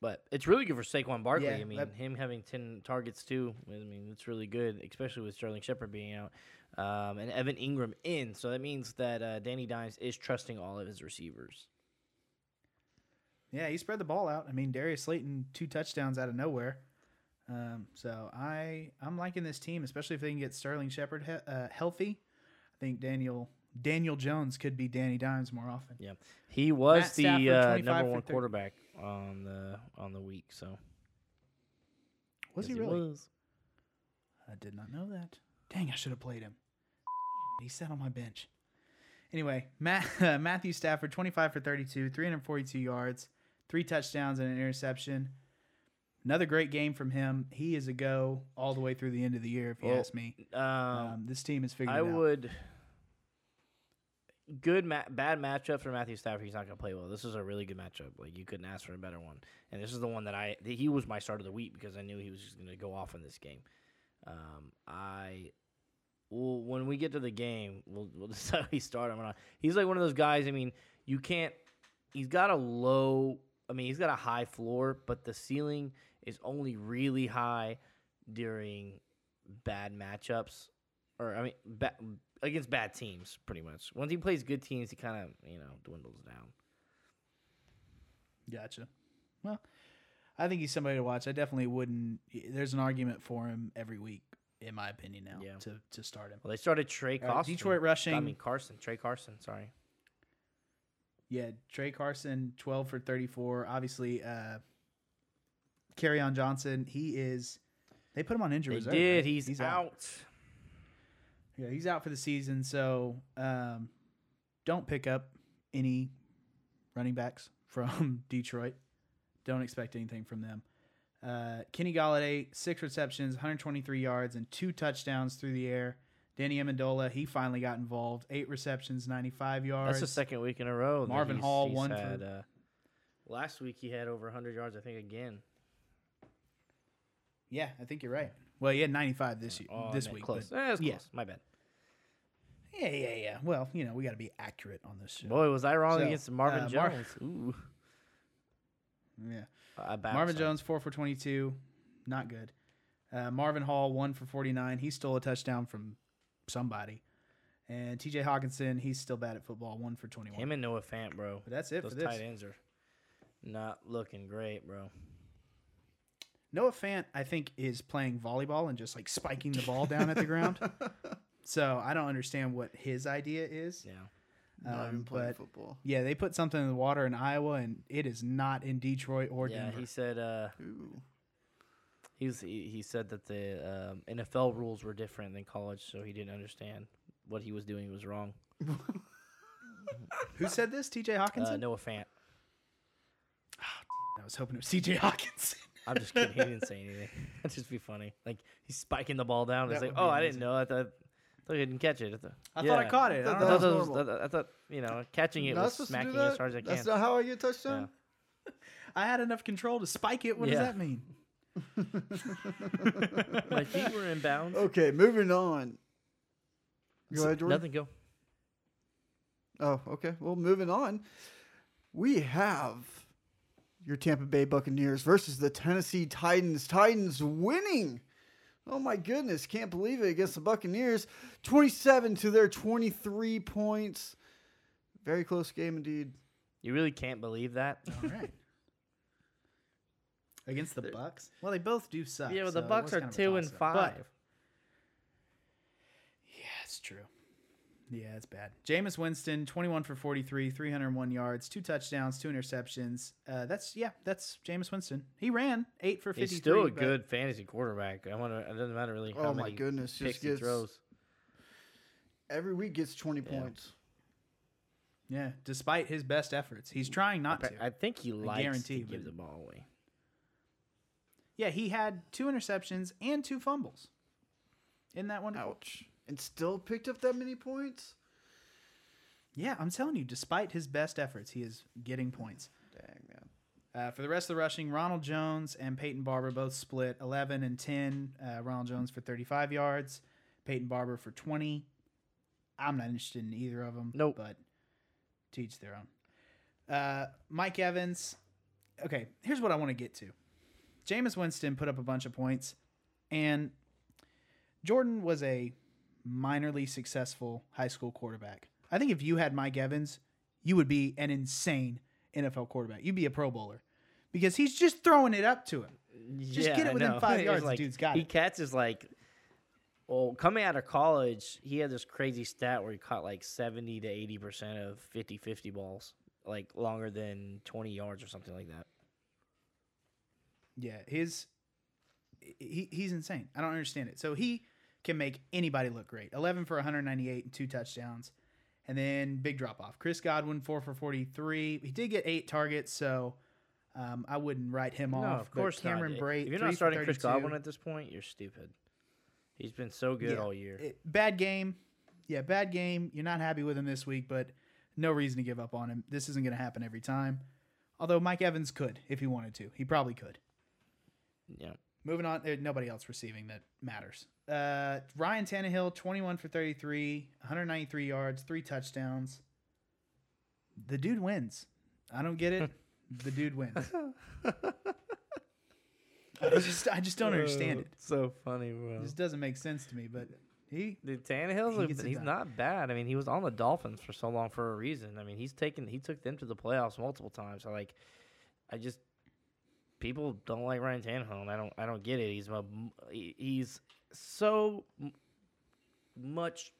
But it's really good for Saquon Barkley. Yeah, I mean, that- him having ten targets too. I mean, it's really good, especially with Sterling Shepard being out um, and Evan Engram in. So that means that uh, Danny Dimes is trusting all of his receivers. Yeah, he spread the ball out. I mean, Darius Slayton two touchdowns out of nowhere. Um, so I I'm liking this team, especially if they can get Sterling Shepard he- uh, healthy. I think Daniel Daniel Jones could be Danny Dimes more often. Yeah, he was Matt the Stafford, uh, number one quarterback on the on the week. So Was he really? was. I did not know that. Dang, I should have played him. He sat on my bench. Anyway, Matt, Matthew Stafford, 25 for 32, 342 yards, three touchdowns, and an interception. Another great game from him. He is a go all the way through the end of the year, if you Well, ask me. Um, Um, this team is figured out. I it out. Good, ma- bad matchup for Matthew Stafford. He's not going to play well. This is a really good matchup. Like you couldn't ask for a better one. And this is the one that I. He was my start of the week because I knew he was just going to go off in this game. Um, I. Well, when we get to the game, we'll we'll decide how start him or not. He's like one of those guys. I mean, you can't. He's got a low. I mean, he's got a high floor, but the ceiling is only really high during bad matchups or I mean, ba- against bad teams, pretty much. Once he plays good teams, he kind of you know dwindles down. Gotcha. Well, I think he's somebody to watch. I definitely wouldn't. There's an argument for him every week, in my opinion, now Yeah. to, to start him. Well, they started Tra Carson. Detroit rushing. I mean Carson, Tra Carson. Sorry. Yeah, Tra Carson, 12 for 34. Obviously, uh, on Johnson, he is. They put him on injury They reserve. did. right? He's, out. Yeah, he's out for the season. So um, don't pick up any running backs from Detroit. Don't expect anything from them. Uh, Kenny Golladay, six receptions, 123 yards, and two touchdowns through the air. Danny Amendola, he finally got involved. Eight receptions, 95 yards. That's the second week in a row. Marvin he's- Hall, he's one for- uh, last week he had over 100 yards. I think again. Yeah, I think you're right. Well, he had 95 this year, Oh, this meant week. close. but- Eh, yeah. close. My bad. yeah, yeah, yeah. Well, you know, we got to be accurate on this show. Boy, was I wrong So, against Marvin uh, Mar- Jones. Ooh. Yeah. Bounced Marvin on- Jones, four for 22. Not good. Uh, Marvin Hall, one for 49. He stole a touchdown from somebody. And TJ Hockenson, he's still bad at football, one for 21. Him and Noah Fant, bro. but that's it Those for this. tight ends are not looking great, bro. Noah Fant, I think, is playing volleyball and just like spiking the ball down at the ground. So I don't understand what his idea is. Yeah. Not even Um, playing but football. yeah, they put something in the water in Iowa, and it is not in Detroit or Yeah, Denver. he said uh, Ooh. he's he, he said that the um, NFL rules were different than college, so he didn't understand what he was doing was wrong. Who said this? TJ Hawkins? Uh, Hockenson? Noah Fant. I was hoping it was TJ Hockenson. I'm just kidding. He didn't say anything. That'd just be funny. Like he's spiking the ball down. It's That like, would be oh, I didn't amazing. know. I thought, I thought he didn't catch it. I thought, I thought I Yeah. caught it. I That- don't I know. thought, that was was. I, I thought you know catching it Not was supposed to do smacking that? as hard as I can. That's not how I get touchdown. I had enough control to spike it. What Yeah. does that mean? My feet were in bounds. Okay, moving on. Go ahead, Jordan. Nothing. Go. Oh, okay. Well, moving on. We have your Tampa Bay Buccaneers versus the Tennessee Titans. Titans winning. Oh my goodness, can't believe it against the Buccaneers. 27 to their 23 points. Very close game indeed. You really can't believe that. All right. Against the Bucks? Well, they both do suck. yeah, well, the it Bucks are kind of a two and five. But, yeah, it's true. Yeah, it's bad. Jameis Winston, 21 for 43, 301 yards, two touchdowns, two interceptions. Uh, that's, yeah, that's Jameis Winston. He ran eight for 53. He's still a but- good fantasy quarterback. I wonder. It doesn't matter really how Oh my many goodness, picks just gets throws. every week gets 20 Yeah. points. Yeah, despite his best efforts. He's trying not to. I think he likes guarantee, to give but- the ball away. Yeah, he had two interceptions and two fumbles. Isn't that wonderful? Ouch. And still picked up that many points? Yeah, I'm telling you, despite his best efforts, he is getting points. Dang, man. Uh, for the rest of the rushing, Ronald Jones and Peyton Barber both split 11 and 10. Uh, Ronald Jones for 35 yards, Peyton Barber for 20. I'm not interested in either of them. Nope. But to each their own. Uh, Mike Evans, okay, here's what I want to get to. Jameis Winston put up a bunch of points, and Jordan was a minorly successful high school quarterback. I think if you had Mike Evans, you would be an insane NFL quarterback. You'd be a Pro Bowler because he's just throwing it up to him. Just get it within five yards, Like, dude's got he it. catches like, well, coming out of college, he had this crazy stat where he caught like 70 to 80 percent of 50-50 balls, like longer than 20 yards or something like that. Yeah, his he, he's insane. I don't understand it. So he can make anybody look great. 11 for 198 and two touchdowns. And then big drop off. Chris Godwin, 4 for 43. He did get eight targets, so um, I wouldn't write him No, off. of But course Cameron not. Brate, if you're not starting Chris Godwin at this point, you're stupid. He's been so good Yeah, all year. it- bad game. Yeah, bad game. You're not happy with him this week, but no reason to give up on him. This isn't going to happen every time. Although Mike Evans could if he wanted to. He probably could. yeah. Moving on, nobody else receiving that matters. Uh, Ryan Tannehill, 21 for 33, 193 yards, three touchdowns. The dude wins. I don't get it. the dude wins. I just, I just don't understand it. So funny, bro. Just doesn't make sense to me. But he, Dude, Tannehill's He a- he's not bad. I mean, he was on the Dolphins for so long for a reason. I mean, he's taken he took them to the playoffs multiple times. I like, I just people don't like Ryan Tannehill. And I don't I don't get it. He's a, he's so much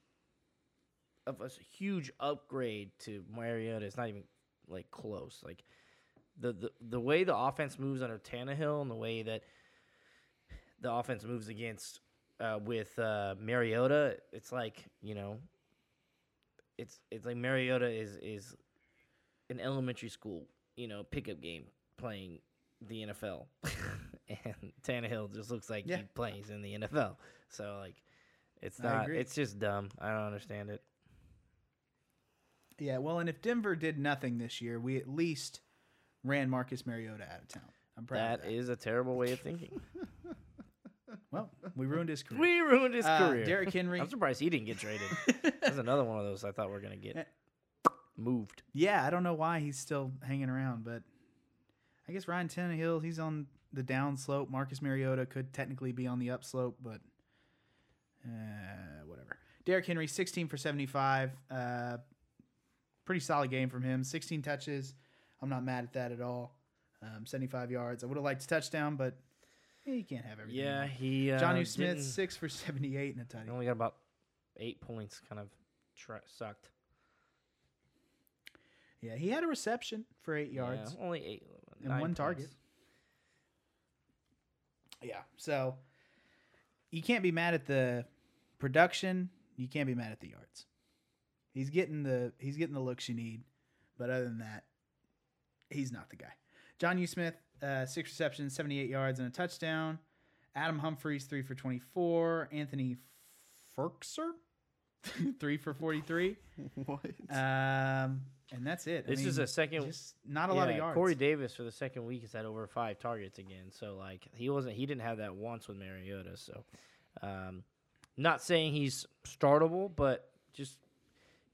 of a huge upgrade to Mariota. It's not even like close. Like the the the way the offense moves under Tannehill and the way that the offense moves against uh, with uh, Mariota, it's like you know, it's it's like Mariota is is an elementary school you know pickup game playing the NFL, and Tannehill just looks like Yeah. he plays in the NFL. So like, it's not. It's just dumb. I don't understand it. yeah, well, and if Denver did nothing this year, we at least ran Marcus Mariota out of town. I'm proud That of that. is a terrible way of thinking. well, we ruined his career. we ruined his Uh, career. Derrick Henry. I'm surprised he didn't get traded. That's another one of those I thought we are gonna get moved. Yeah, I don't know why he's still hanging around, but I guess Ryan Tannehill, he's on the down slope. Marcus Mariota could technically be on the up slope, but uh, whatever. Derrick Henry, 16 for 75. Uh, pretty solid game from him. 16 touches. I'm not mad at that at all. Um, 75 yards. I would have liked a touchdown, but he can't have everything. Yeah, he. Uh, Jonnu Smith, 6 for 78 and a He tutty. only got about eight points. Kind of sucked. Yeah, he had a reception for eight yards. Yeah, only eight. And one points. target. Yeah. So you can't be mad at the production. You can't be mad at the yards. He's getting the he's getting the looks you need, but other than that, he's not the guy. Jonnu Smith, uh, six receptions, seventy eight yards, and a touchdown. Adam Humphries, three for twenty four. Anthony Firkser, three for forty three. what? Um, and that's it. I This is a second. not a lot of yards. Corey Davis for the second week has had over five targets again. So like he wasn't. He didn't have that once with Mariota. So, um, not saying he's startable, but just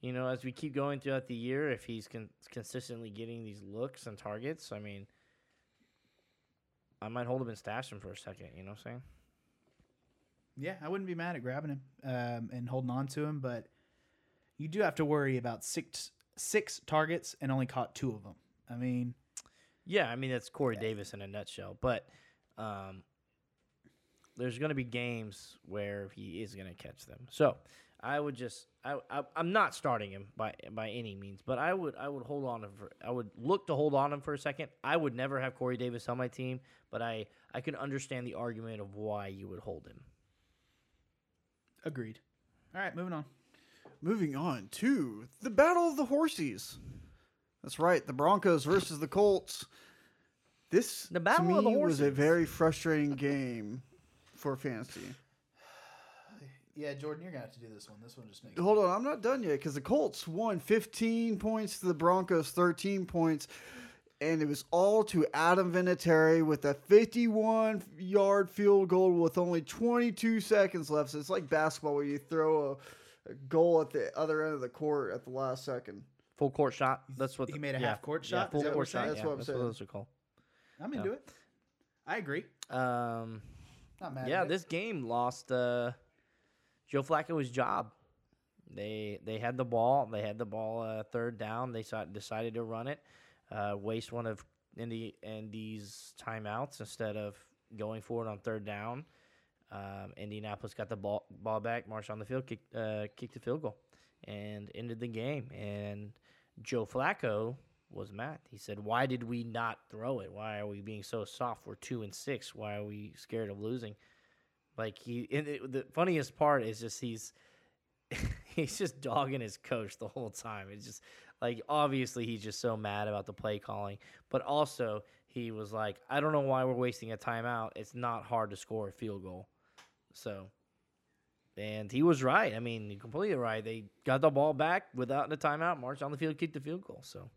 you know, as we keep going throughout the year, if he's con- consistently getting these looks and targets, I mean, I might hold him and stash him for a second. You know what I'm saying? Yeah, I wouldn't be mad at grabbing him um, and holding on to him, but you do have to worry about six six targets and only caught two of them. I mean, Yeah, I mean that's Corey Davis in a nutshell. But um, there's going to be games where he is going to catch them. So I would just I, I I'm not starting him by by any means, but I would I would hold on him for I would look to hold on him for a second. I would never have Corey Davis on my team, but I I can understand the argument of why you would hold him. agreed. All right, moving on. Moving on to the Battle of the Horsies. That's right, the Broncos versus the Colts. This The Battle to of the me was a very frustrating game for fantasy. Yeah, Jordan, you're gonna have to do this one. This one just makes. Hold on, I'm not done yet because the Colts won 15 points to the Broncos 13 points, and it was all to Adam Vinatieri with a 51 yard field goal with only 22 seconds left. So it's like basketball where you throw a, a goal at the other end of the court at the last second. Full court shot. That's what He made a yeah, half court shot? Is full court shot. That's yeah, what I'm that's saying. what those are called. I'm into it. I agree. Um, Not mad. yeah, at it. this game lost uh, Joe Flacco's job. They they had the ball. They had the ball uh, third down. They saw, decided to run it, uh, waste one of Indy Indy's timeouts instead of going for it on third down. Um, Indianapolis got the ball ball back, on the field, kicked uh, kicked the field goal, and ended the game. And Joe Flacco was mad. He said, "Why did we not throw it? Why are we being so soft? We're two and six. Why are we scared of losing?" Like he, it, the funniest part is just he's he's just dogging his coach the whole time. It's just like obviously he's just so mad about the play calling, but also he was like, "I don't know why we're wasting a timeout. It's not hard to score a field goal." So, and he was right. I mean, completely right. They got the ball back without the timeout, marched on the field, kicked the field goal. So.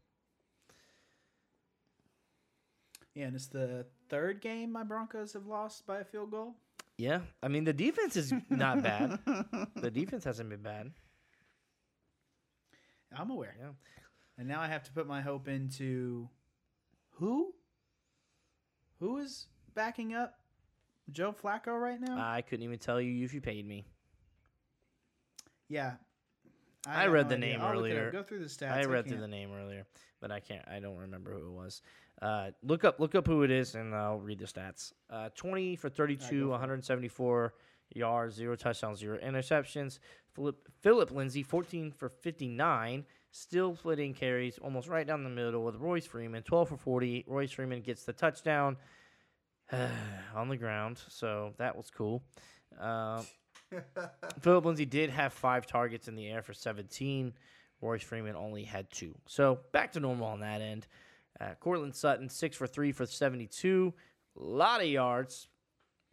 Yeah, and it's the third game my Broncos have lost by a field goal. Yeah, I mean the defense is not bad. the defense hasn't been bad. I'm aware. Yeah. And now I have to put my hope into who? Who is backing up Joe Flacco right now? I couldn't even tell you if you paid me. yeah. I got read no the idea. name I'll look it up. earlier. Go through the stats. I read through the name earlier, but I can't. I don't remember who it was. Uh, look up, look up who it is, and I'll read the stats. Uh, Twenty for thirty-two, one hundred seventy-four yards, zero touchdowns, zero interceptions. Phillip Phillip Lindsay, fourteen for fifty-nine, still splitting carries, almost right down the middle with Royce Freeman, twelve for forty. Royce Freeman gets the touchdown on the ground, so that was cool. Um, Phillip Lindsay did have five targets in the air for 17. Royce Freeman only had two. So back to normal on that end. Uh, Courtland Sutton, six for three for 72. A lot of yards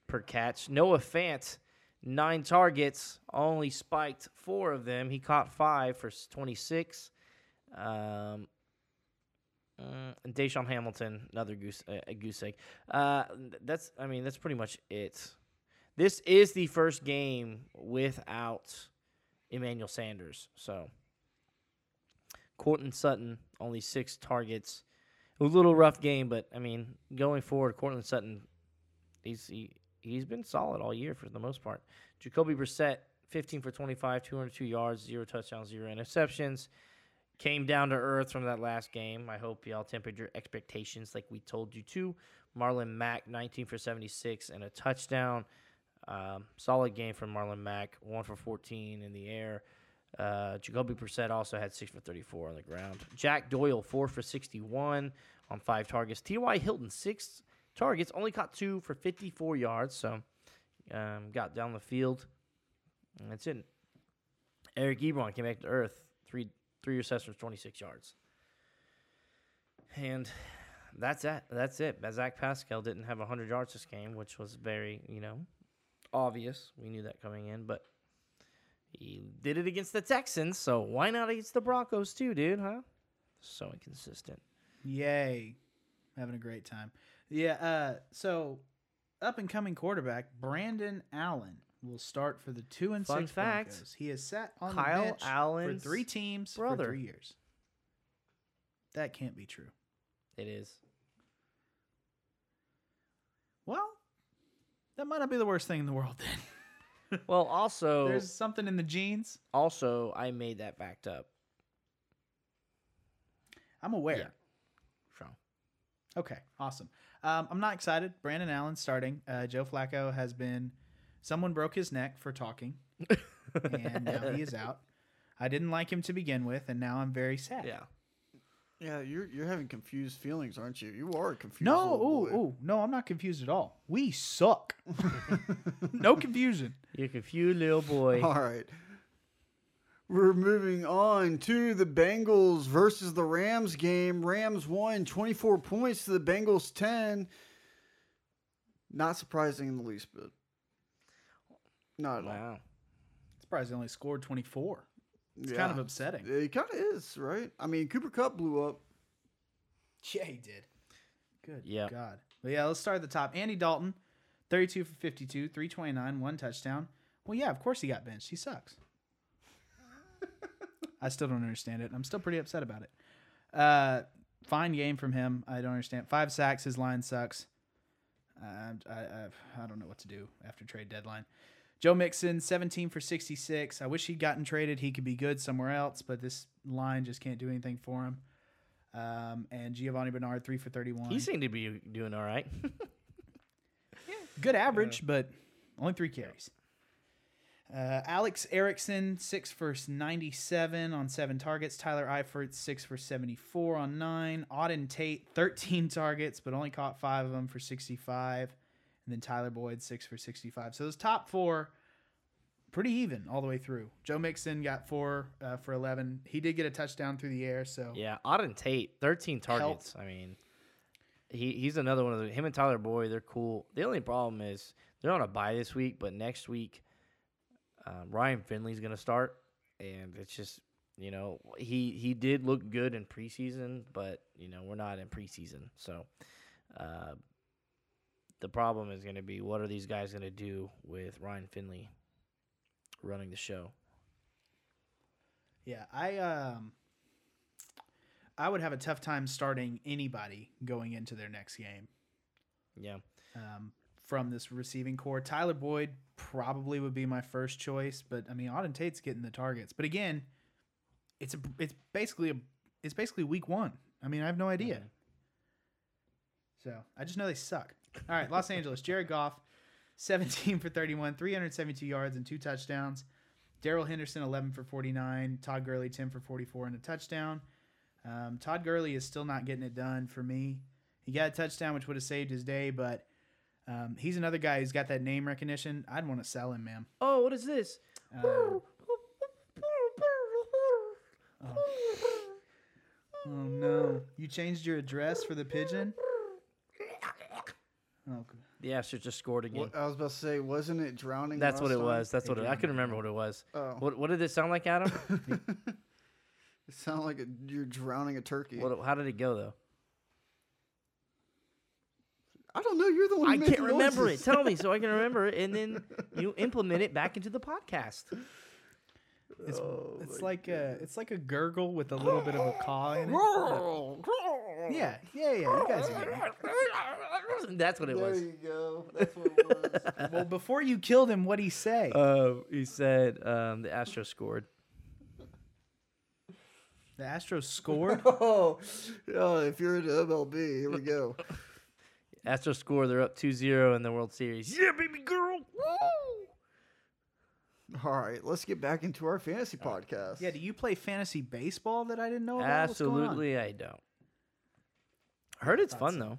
per catch. Noah Fant, nine targets, only spiked four of them. He caught five for 26. Um, uh, and DaeSean Hamilton, another goose, uh, a goose egg. Uh, that's, I mean, that's pretty much it. This is the first game without Emmanuel Sanders. So, Courtland Sutton, only six targets. It was a little rough game, but I mean, going forward, Courtland Sutton, he's he, he's been solid all year for the most part. Jacoby Brissett, 15 for 25, 202 yards, zero touchdowns, zero interceptions. Came down to earth from that last game. I hope y'all tempered your expectations like we told you to. Marlon Mack, 19 for 76 and a touchdown. Um, solid game from Marlon Mack, one for 14 in the air. Uh, Jacoby Brissett also had six for 34 on the ground. Jack Doyle, four for 61 on five targets. T.Y. Hilton, six targets, only caught two for 54 yards, so um, got down the field. And that's it. Eric Ebron came back to earth, three three receptions, 26 yards. And that's it. That's it. Zach Pascal didn't have 100 yards this game, which was very, you know, obvious. We knew that coming in, but he did it against the Texans, so why not against the Broncos too, dude, huh? So inconsistent. Yay. Having a great time. Yeah, uh, so up and coming quarterback Brandon Allen will start for the two and Fun six fact, Broncos. He has sat on Kyle the bench Allen's for three teams brother. for three years. That can't be true. It is. Well, that might not be the worst thing in the world then. Well, also, There's something in the genes. also, I made that backed up. I'm aware. Yeah. Okay, awesome. Um, I'm not excited. Brandon Allen starting. Uh, Joe Flacco has been. Someone broke his neck for talking, and now he is out. I didn't like him to begin with, and now I'm very sad. yeah. Yeah, you're you're having confused feelings, aren't you? You are confused. No, ooh, boy. ooh, no, I'm not confused at all. We suck. no confusion. You confused little boy. All right. We're moving on to the Bengals versus the Rams game. Rams won 24 points to the Bengals 10. Not surprising in the least bit. Not at all. Wow. Surprised they only scored 24. It's Yeah. kind of upsetting. It kind of is, right? I mean, Cooper Kupp blew up. Yeah, he did. Good Yep. God. But yeah, let's start at the top. Andy Dalton, 32 for 52, 329, one touchdown. Well, yeah, of course he got benched. He sucks. I still don't understand it. I'm still pretty upset about it. Uh, fine game from him. I don't understand. Five sacks. His line sucks. Uh, I, I I don't know what to do after trade deadline. Joe Mixon, 17 for 66. I wish he'd gotten traded. He could be good somewhere else, but this line just can't do anything for him. Um, and Giovani Bernard, three for 31. He seemed to be doing all right. good average, but only three carries. Uh, Alex Erickson, six for 97 on seven targets. Tyler Eifert, six for 74 on nine. Auden Tate, 13 targets, but only caught five of them for 65. And then Tyler Boyd, six for 65. So those top four, pretty even all the way through. Joe Mixon got four uh, for 11. He did get a touchdown through the air. So yeah, Auden Tate, 13 targets. I mean, he he's another one of the him and Tyler Boyd. They're cool. The only problem is they're on a bye this week, but next week um, Ryan Finley's going to start, and it's just you know he he did look good in preseason, but you know we're not in preseason, so uh, the problem is going to be what are these guys going to do with Ryan Finley running the show? Yeah, I um I would have a tough time starting anybody going into their next game. Yeah. Um, from this receiving core, Tyler Boyd probably would be my first choice, but I mean Auden Tate's getting the targets. But again, it's a it's basically a it's basically week one. I mean, I have no idea. Mhm. So I just know they suck. All right, Los Angeles, Jared Goff, 17 for 31, 372 yards and two touchdowns. Darrell Henderson, 11 for 49. Todd Gurley, 10 for 44 and a touchdown. Um, Todd Gurley is still not getting it done for me. He got a touchdown, which would have saved his day, but um, he's another guy who's got that name recognition. I'd want to sell him, man. Oh, what is this? Um, oh no! You changed your address for the pigeon? Oh, good. The Astros just scored again. What, I was about to say, wasn't it drowning? That's what it time? was. That's what it, I drowned couldn't remember what it was. Oh, What what did it sound like, Adam? it sounded like a, you're drowning a turkey. what, how did it go though? I don't know. You're the one. I can't remember noises. it. Tell me so I can remember it, and then you implement it back into the podcast. It's, Oh, it's my like a it's like a gurgle with a little bit of a caw in it. Yeah, yeah, yeah. You guys are getting. That's what it There was. you go. That's what it was. Well, before you killed him, what'd he say? Uh, he said um, the Astros scored. the Astros scored. oh, oh, if you're into MLB, here we go. Astros score. They're up 2-0 in the World Series. Yeah, baby girl. Woo! All right, let's get back into our fantasy podcast. yeah, do you play fantasy baseball that I didn't know about? What's going on? Absolutely, I don't. I heard it's fun so. though.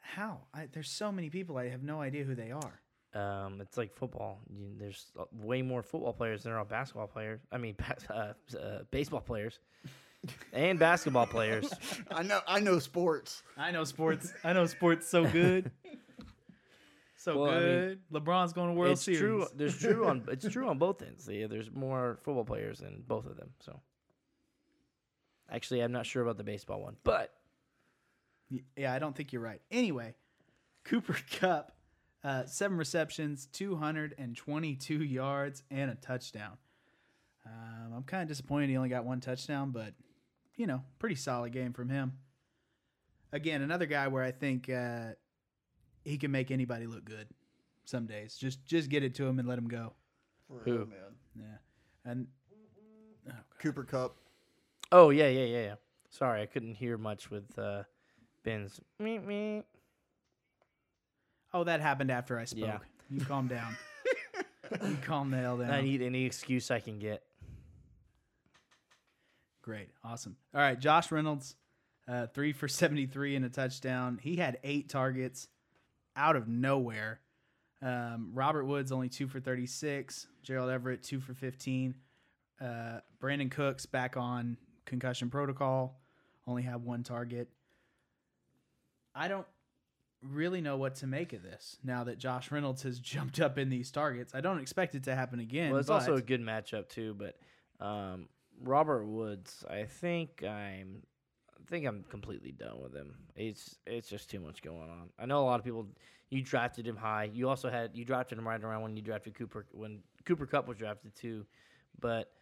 How? I, there's so many people. I have no idea who they are. Um, it's like football. You, there's uh, way more football players than there are basketball players. I mean, bas- uh, uh, baseball players and basketball players. I know. I know sports. I know sports. I know sports so good. So Well, I mean, good. LeBron's going to World it's Series. true. There's true on it's true on both ends. Yeah, there's more football players than both of them. So, actually, I'm not sure about the baseball one, but Yeah, I don't think you're right. Anyway, Cooper Cup, uh, seven receptions, 222 yards, and a touchdown. Um, I'm kind of disappointed he only got one touchdown, but you know, pretty solid game from him. Again, another guy where I think uh, he can make anybody look good. Some days, just just get it to him and let him go. For Who? real, man. Yeah, and oh, Cooper Kupp. Oh yeah, yeah, yeah, yeah. Sorry, I couldn't hear much with uh, Ben's. Meep, meep. oh, that happened after I spoke. Yeah. You calm down. you calm the hell down. I need any excuse I can get. Great. Awesome. All right. Josh Reynolds, uh, three for 73 and a touchdown. He had eight targets out of nowhere. Um, Robert Woods, only two for 36. Gerald Everett, two for 15. Uh, Brandin Cooks back on concussion protocol, only had one target. I don't really know what to make of this now that Josh Reynolds has jumped up in these targets. I don't expect it to happen again. Well, it's but also a good matchup too. But um, Robert Woods, I think I'm, I think I'm completely done with him. It's it's just too much going on. I know a lot of people. You drafted him high. You also had you drafted him right around when you drafted Cooper when Cooper Kupp was drafted too. But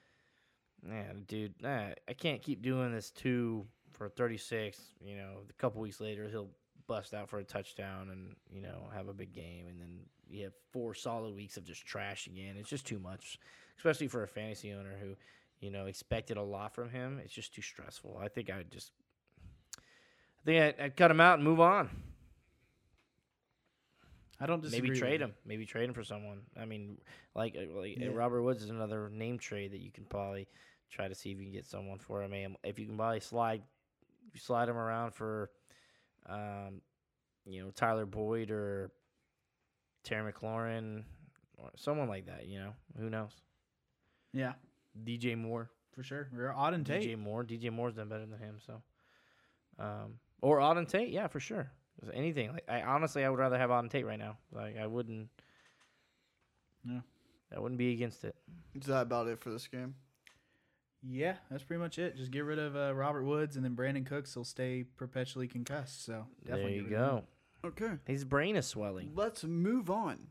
Yeah, dude, nah, I can't keep doing this two for 36. You know, a couple weeks later, he'll bust out for a touchdown and, you know, have a big game. And then you have four solid weeks of just trash again. It's just too much, especially for a fantasy owner who, you know, expected a lot from him. It's just too stressful. I think I would just, I think I'd, I'd cut him out and move on. I don't disagree. Maybe trade him. Maybe trade him for someone. I mean, like, like Yeah. Robert Woods is another name trade that you can probably try to see if you can get someone for him. And if you can probably slide, you slide him around for, um, you know, Tyler Boyd or Terry McLaurin or someone like that. You know, who knows? Yeah, DJ Moore. for sure. Or Auden Tate. DJ Moore. DJ Moore's done better than him. So, um, or Auden Tate. Yeah, for sure. Anything. Like I honestly, I would rather have Auden Tate right now. Like I wouldn't. Yeah. I wouldn't be against it. Is that about it for this game? Yeah, that's pretty much it. Just get rid of uh, Robert Woods, and then Brandin Cooks will stay perpetually concussed. So there definitely you get rid of him. go. Okay. His brain is swelling. Let's move on.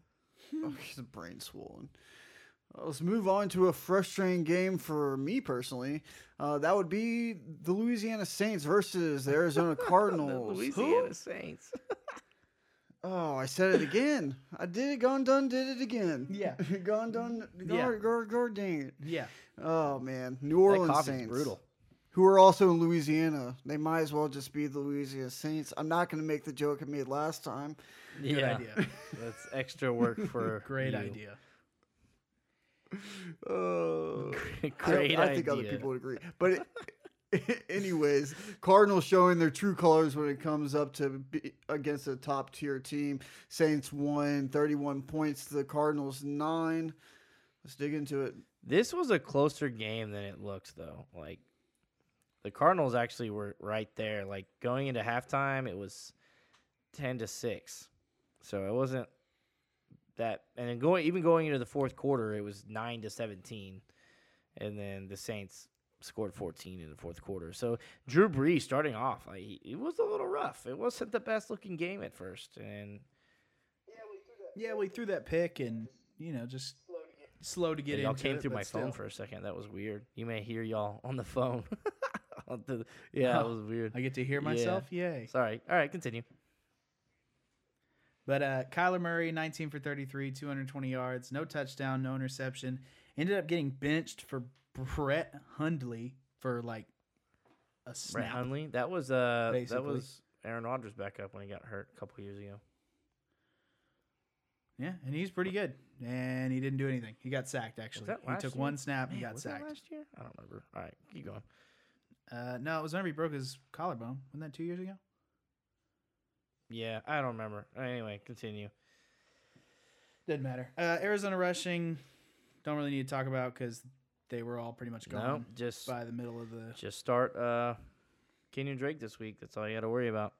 oh, his brain swollen. Let's move on to a frustrating game for me personally. Uh, that would be the Louisiana Saints versus the Arizona Cardinals. Louisiana Saints. Oh, I said it again. I did it. Gone done. Did it again. Yeah. gone done. Yeah. Gar, gar, gar, dang it. Yeah, Oh man, New Orleans coffee's Saints. brutal. Who are also in Louisiana. They might as well just be the Louisiana Saints. I'm not going to make the joke I made last time. good yeah, idea. that's extra work for Great you. idea. Uh, Great I, I think other people would agree. But it, anyways, Cardinals showing their true colors when it comes up to against a top tier team. Saints won 31 points to the Cardinals 9. Let's dig into it. This was a closer game than it looked, though. Like the Cardinals actually were right there. Like going into halftime, it was ten to six, so it wasn't that. And then going even going into the fourth quarter, it was nine to seventeen, and then the Saints scored fourteen in the fourth quarter. So Drew Brees starting off, like it was a little rough. It wasn't the best looking game at first, and Yeah, we threw that pick, and you know, just slow to get y'all came it, through but my phone for a second. That was weird. You may hear y'all on the phone. Yeah, that was weird. I get to hear Yeah. myself. Yay! Sorry. All right, continue. But uh, Kyler Murray, 19 for 33, 220 yards, no touchdown, no interception. Ended up getting benched for Brett Hundley for like a snap. Brett. Hundley. That was uh, that was Aaron Rodgers backup when he got hurt a couple years ago. Yeah, and he's pretty good. And he didn't do anything. He got sacked actually. He took year? one snap and Man, got sacked. last year? I don't remember. All right, keep going. Uh, no, it was whenever he broke his collarbone. Wasn't that two years ago? Yeah, I don't remember. Anyway, continue. Didn't matter. Uh, Arizona rushing, don't really need to talk about because they were all pretty much No, gone just by the middle of the. just start uh, Kenyon Drake this week. That's all you got to worry about.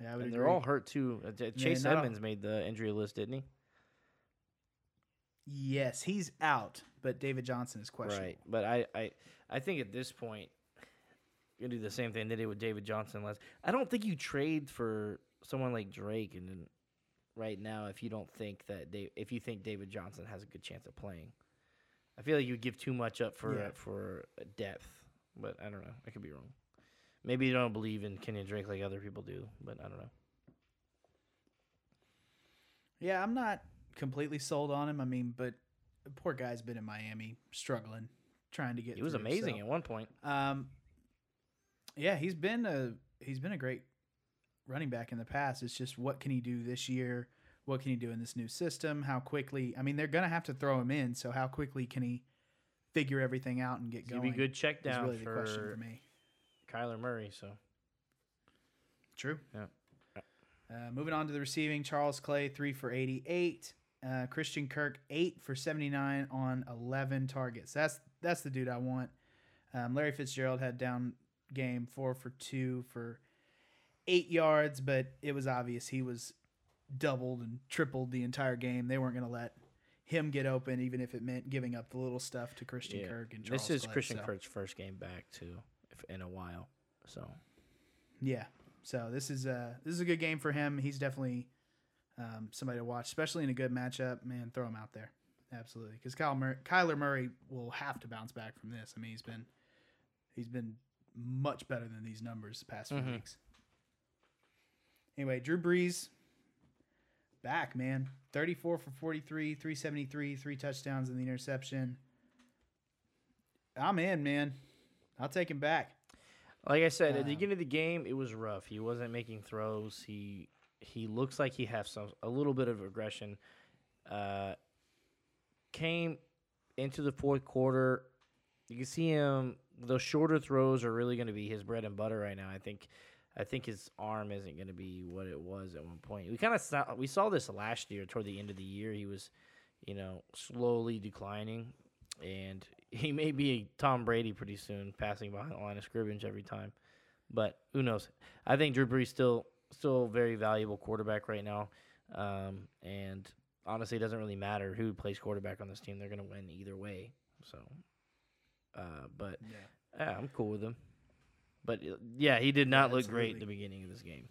Yeah, I would And agree. they're all hurt too. Uh, Chase Edmonds made the injury list, didn't he? Yes, he's out, but David Johnson is questionable. Right, but I, I, I think at this point, you do the same thing they did with David Johnson last. I don't think you trade for someone like Drake, and right now, if you don't think that they, if you think David Johnson has a good chance of playing, I feel like you give too much up for Yeah. for depth. But I don't know. I could be wrong. Maybe you don't believe in Kenyon Drake like other people do, but I don't know. Yeah, I'm not completely sold on him. I mean, but the poor guy's been in Miami struggling, trying to get. He was through, amazing so, at one point. Um, yeah, he's been a he's been a great running back in the past. It's just what can he do this year? What can he do in this new system? How quickly? I mean, they're gonna have to throw him in. So how quickly can he figure everything out and get going? be good check down really the question for for me. Kyler Murray. So True. Yeah. Uh, moving on to the receiving, Charles Clay three for eighty-eight. Uh, Christian Kirk eight for seventy-nine on eleven targets. That's that's the dude I want. Um, Larry Fitzgerald had down game four for two for eight yards, but it was obvious he was doubled and tripled the entire game. They weren't going to let him get open, even if it meant giving up the little stuff to Christian Yeah. Kirk and Charles this is Clay, Christian so- Kirk's first game back too, if, in a while. So Yeah. So this is uh this is a good game for him. He's definitely um, somebody to watch, especially in a good matchup. Man, throw him out there. absolutely. Because Kyle Mur- Kyler Murray will have to bounce back from this. I mean, he's been he's been much better than these numbers the past few Mhm. weeks. Anyway, Drew Brees back, man. 34 for 43, 373, three touchdowns and the interception. I'm in, man. I'll take him back. Like I said, at the Uh, beginning of the game, it was rough. He wasn't making throws. He he looks like he has some a little bit of aggression. Uh, came into the fourth quarter. You can see him. Those shorter throws are really going to be his bread and butter right now. I think. I think his arm isn't going to be what it was at one point. We kind of saw we saw this last year toward the end of the year. He was, you know, slowly declining, and he may be a Tom Brady pretty soon, passing behind the line of scrimmage every time. But who knows? I think Drew Brees still still a very valuable quarterback right now, um, and honestly, it doesn't really matter who plays quarterback on this team. They're going to win either way. So, uh, but Yeah. yeah, I'm cool with him. But uh, yeah, he did not look great at the beginning of this game.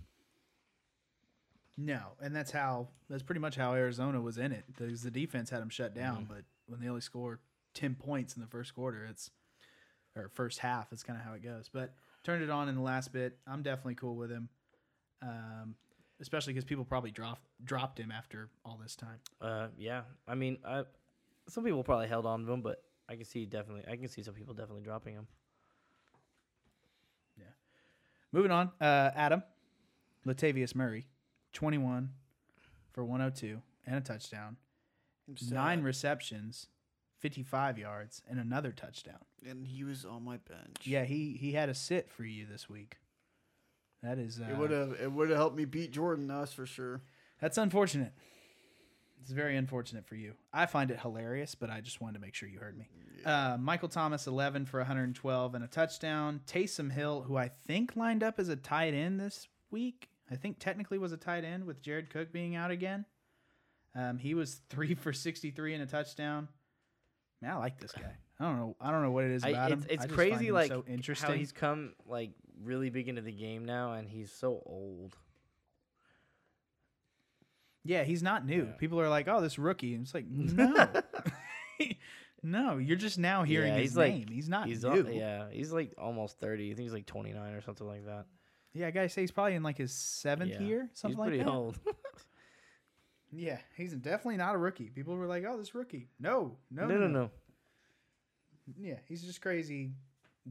No, and that's how that's pretty much how Arizona was in it. Because the defense had them shut down, Mhm. but when they only scored ten points in the first quarter, it's or first half, that's kind of how it goes. But turned it on in the last bit. I'm definitely cool with him, um, especially because people probably dropped dropped him after all this time. Uh, yeah, I mean, I, some people probably held on to him, but I can see definitely, I can see some people definitely dropping him. Moving on, uh, Adam Latavius Murray, 21 for 102 and a touchdown, nine receptions, 55 yards, and another touchdown. and he was on my bench. Yeah, he he had a sit for you this week. That is uh, it would have it would have helped me beat Jordan. That's for sure. that's unfortunate. It's very unfortunate for you. I find it hilarious, but I just wanted to make sure you heard me. Uh, Michael Thomas, 11 for 112 and a touchdown. Taysom Hill, who I think lined up as a tight end this week, I think technically was a tight end with Jared Cook being out again. Um, he was three for 63 and a touchdown. Man, I like this guy. I don't know. I don't know what it is I, about it's him. it's I crazy, like so how interesting. he's come like really big into the game now, and he's so old. Yeah, he's not new. Yeah. People are like, "Oh, this rookie." And it's like, no, no, you're just now hearing Yeah, his like- name. he's not He's new. al- yeah, he's like almost thirty. I think he's like twenty nine or something like that. Yeah, I gotta say he's probably in like his seventh Yeah, year, something he's like pretty that. old. Yeah, he's definitely not a rookie. People were like, "Oh, this rookie." No, no, no, no, no. Yeah, he's just crazy,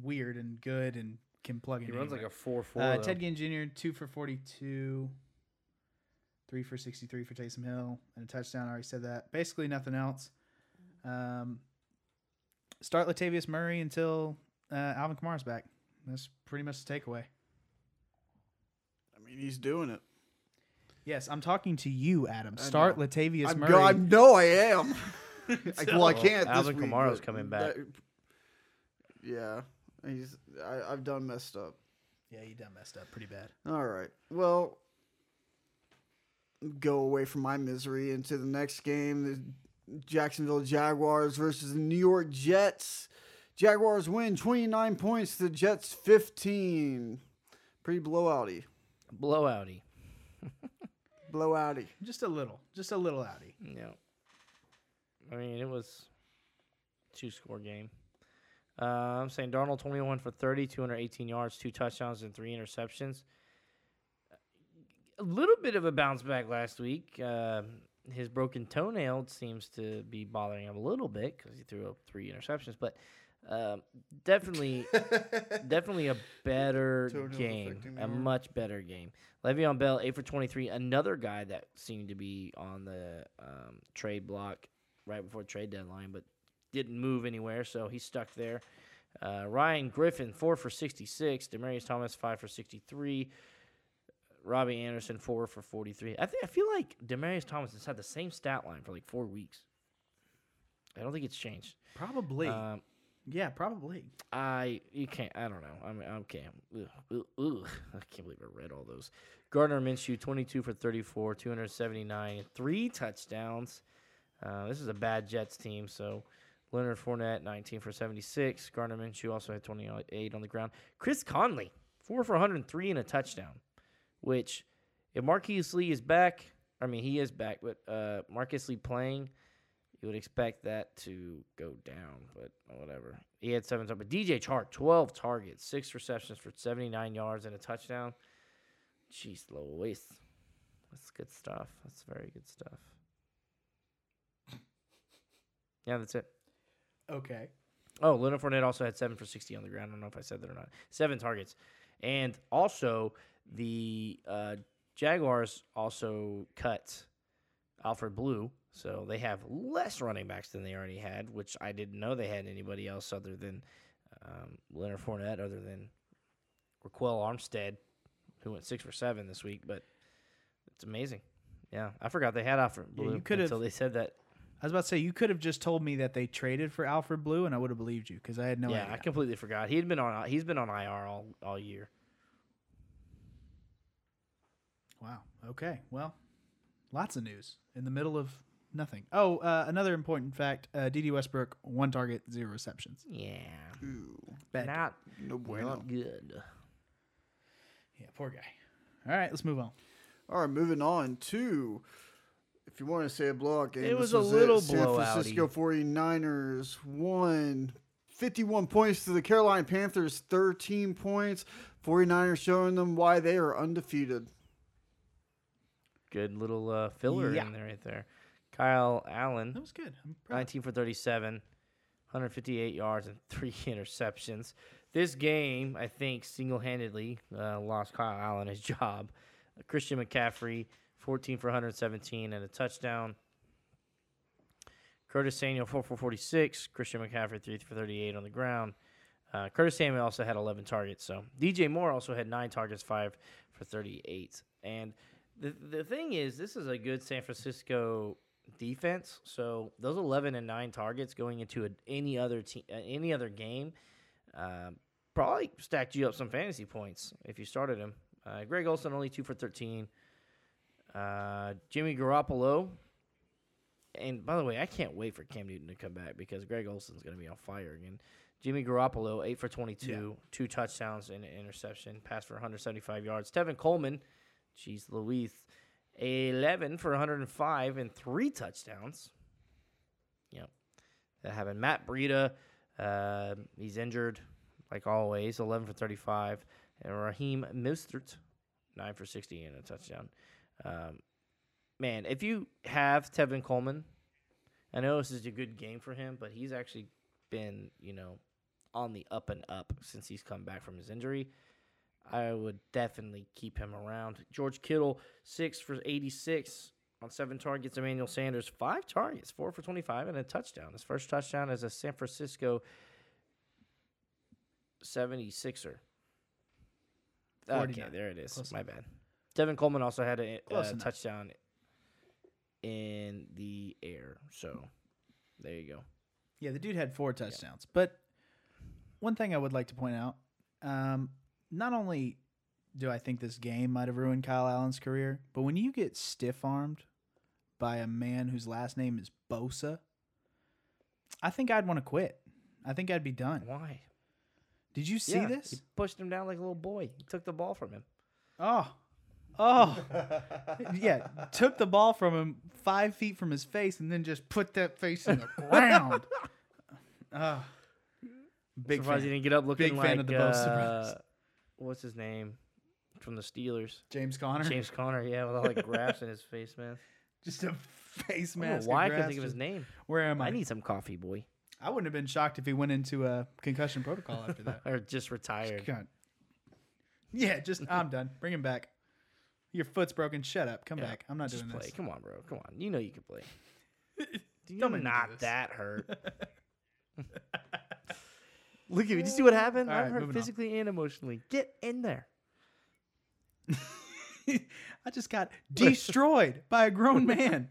weird, and good, and can plug in. He runs like a four four. Uh, Ted Ginn Jr. two for forty-two, three for sixty-three for Taysom Hill, and a touchdown. I already said that. Basically, nothing else. Um, start Latavius Murray until uh, Alvin Kamara's back. That's pretty much the takeaway. I mean, he's doing it. Yes, I'm talking to you, Adam. I Start know. Latavius I'm Murray. go- I know I am. I, well, I can't. Alvin this week, Kamara's but coming back. that- yeah, he's. I, I've done messed up. yeah, you done messed up pretty bad. All right. Well, go away from my misery into the next game: the Jacksonville Jaguars versus the New York Jets. Jaguars win twenty nine points to the Jets fifteen. Pretty blowouty. blowouty. Blowouty. Just a little, just a little outy. Yeah. I mean, it was two score game. Uh, I'm saying Darnold 21 for 30, 218 yards, two touchdowns, and three interceptions. A little bit of a bounce back last week. Uh, his broken toenail seems to be bothering him a little bit because he threw up three interceptions, but um, definitely, definitely a better game, a much better game. Le'Veon Bell, eight for twenty-three. Another guy that seemed to be on the um, trade block right before trade deadline, but didn't move anywhere, so he's stuck there. Uh, Ryan Griffin, four for sixty-six. Demaryius Thomas, five for sixty-three. Robby Anderson, four for forty-three. I think I feel like Demaryius Thomas has had the same stat line for like four weeks. I don't think it's changed. Probably. Um, yeah, probably. I you can't. I don't know. I mean, okay. Ugh, ugh, ugh. I can't believe I read all those. Gardner Minshew, twenty-two for thirty-four, two hundred seventy-nine, three touchdowns. Uh, this is a bad Jets team. So Leonard Fournette, nineteen for seventy-six. Gardner Minshew also had twenty-eight on the ground. Chris Conley, four for one hundred three and a touchdown. Which, if Marqise Lee is back, I mean he is back, but uh, Marcus Lee playing, You would expect that to go down, but whatever. He had seven targets. But DJ Chark, 12 targets, six receptions for 79 yards and a touchdown. Jeez Louise. That's good stuff. That's very good stuff. Yeah, that's it. Okay. Oh, Leonard Fournette also had seven for 60 on the ground. I don't know if I said that or not. Seven targets. And also, the uh, Jaguars also cut Alfred Blue. So they have less running backs than they already had, which I didn't know they had anybody else other than um, Leonard Fournette, other than Ryquell Armstead, who went six for seven this week. But it's amazing. Yeah, I forgot they had Alfred Yeah, Blue you could've- until they said that. I was about to say you could have just told me that they traded for Alfred Blue, and I would have believed you because I had no yeah, idea. I completely forgot. He had been on. He's been on IR all all year. Wow. Okay. Well, lots of news in the middle of nothing. Oh, uh, another important fact: uh, Dede Westbrook, one target, zero receptions. Yeah, Ooh, Bad. not no bueno. not good. Yeah, poor guy. All right, let's move on. All right, moving on to if you want to say a blowout game, It this was a little San blowout-y. Francisco 49ers won 51 points to the Carolina Panthers 13 points. 49ers showing them why they are undefeated. Good little uh, filler Yeah. in there right there. Kyle Allen, That was good. I'm proud. 19 for 37, 158 yards and three interceptions. This game, I think, single-handedly uh, lost Kyle Allen his job. Christian McCaffrey, 14 for 117 and a touchdown. Curtis Samuel, 4 for 46. Christian McCaffrey, 3 for 38 on the ground. Uh, Curtis Samuel also had 11 targets. So DJ Moore also had 9 targets, 5 for 38. And the, the thing is, this is a good San Francisco defense. So those 11 and 9 targets going into a, any other team, uh, any other game, um, probably stacked you up some fantasy points if you started him. Uh, Greg Olsen only 2 for 13. Uh, Jimmy Garoppolo. And by the way, I can't wait for Cam Newton to come back because Greg Olsen's going to be on fire again. Jimmy Garoppolo, 8 for 22, Yeah. two touchdowns and an interception, pass for 175 yards. Tevin Coleman, jeez Louise, 11 for 105 and three touchdowns. Yep. That happened. Matt Breida, uh, he's injured, like always, 11 for 35. And Raheem Mostert, 9 for 60 and a touchdown. Um, man, if you have Tevin Coleman, I know this is a good game for him, but he's actually been, you know, on the up and up since he's come back from his injury. I would definitely keep him around. George Kittle, six for 86 on seven targets. Emmanuel Sanders, five targets, four for 25, and a touchdown. His first touchdown as a San Francisco 76er. Okay, there it is. Close My bad. Devin Coleman also had a, a touchdown in the air. So there you go. Yeah, the dude had four touchdowns. But one thing I would like to point out, um, not only do I think this game might have ruined Kyle Allen's career, but when you get stiff armed by a man whose last name is Bosa, I think I'd want to quit. I think I'd be done. Why? Did you see Yeah, this? He pushed him down like a little boy. He took the ball from him. Oh. Oh. yeah. Took the ball from him five feet from his face and then just put that face in the ground. Oh. Big Surprised fan. he didn't get up looking Big like fan of the Bosa uh, what's his name from the Steelers? James Conner. James Conner. Yeah, with all the grass in his face, man. Just a face I mask. why I couldn't think of his name. Where am I? I need some coffee, boy, I wouldn't have been shocked if he went into a concussion protocol after that. or just retired. God. Yeah, just I'm done. Bring him back. Your foot's broken. Shut up. Come Yeah, back. I'm not doing play. this. Come on, bro. Come on. You know you can play. Don't do not that hurt. Look at me. Did you see what happened? All I'm right, hurt moving on. physically and emotionally. Get in there. I just got destroyed by a grown man.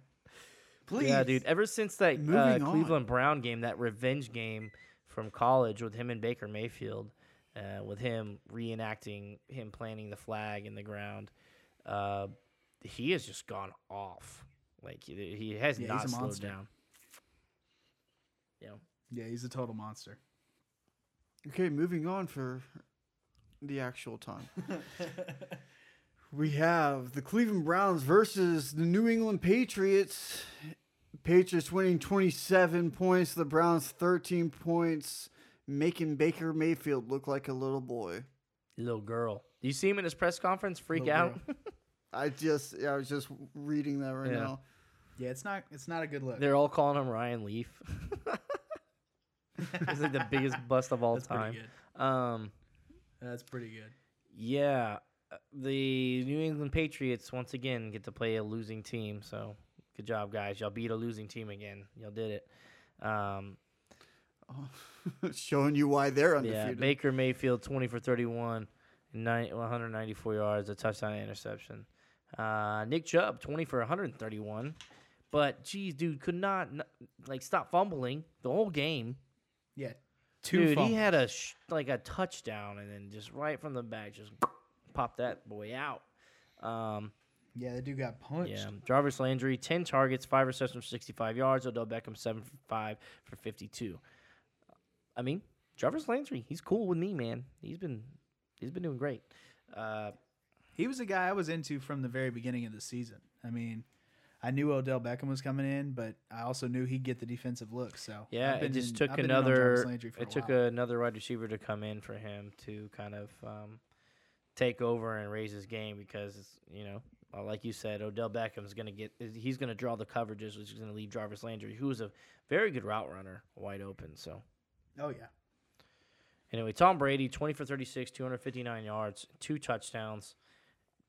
Please. Yeah, dude. Ever since that uh, on. Cleveland Brown game, that revenge game from college with him and Baker Mayfield, uh, with him reenacting him planting the flag in the ground, uh, he has just gone off. Like he, he has Yeah, not slowed monster. down. Yeah. Yeah, he's a total monster. Okay, moving on for the actual time. we have the Cleveland Browns versus the New England Patriots. Patriots winning 27 points, the Browns 13 points, making Baker Mayfield look like a little boy. Little girl. Do you see him in his press conference freak Little out? I just, yeah, I was just reading that right Yeah. now. Yeah, it's not it's not a good look. They're all calling him Ryan Leaf. He's like the biggest bust of all That's time. pretty good. Um, That's pretty good. yeah, uh, the New England Patriots once again get to play a losing team. So good job, guys. Y'all beat a losing team again. Y'all did it. Um, Showing you why they're undefeated. yeah, undefeated. Baker Mayfield, twenty for thirty one. 194 yards, a touchdown, interception. Uh, Nick Chubb, twenty for 131. But geez, dude, could not like stop fumbling the whole game. Yeah. Two Dude, he had a sh- like a touchdown, and then just right from the back, just popped that boy out. Um, Yeah, that dude got punched. yeah, Jarvis Landry, ten targets, five receptions for sixty-five yards. Odell Beckham, seven for five for fifty-two. I mean, Jarvis Landry, he's cool with me, man. He's been he's been doing great. Uh, He was a guy I was into from the very beginning of the season. I mean, I knew Odell Beckham was coming in, but I also knew he'd get the defensive look. So yeah, it just in- took I've been in on Jarvis another. It took while. another wide receiver to come in for him to kind of um, take over and raise his game because it's, you know, uh, like you said, Odell Beckham's gonna get. He's gonna draw the coverages, which is gonna leave Jarvis Landry, who is a very good route runner, wide open. So Oh yeah. anyway, Tom Brady, twenty for thirty-six, two hundred fifty-nine yards, two touchdowns,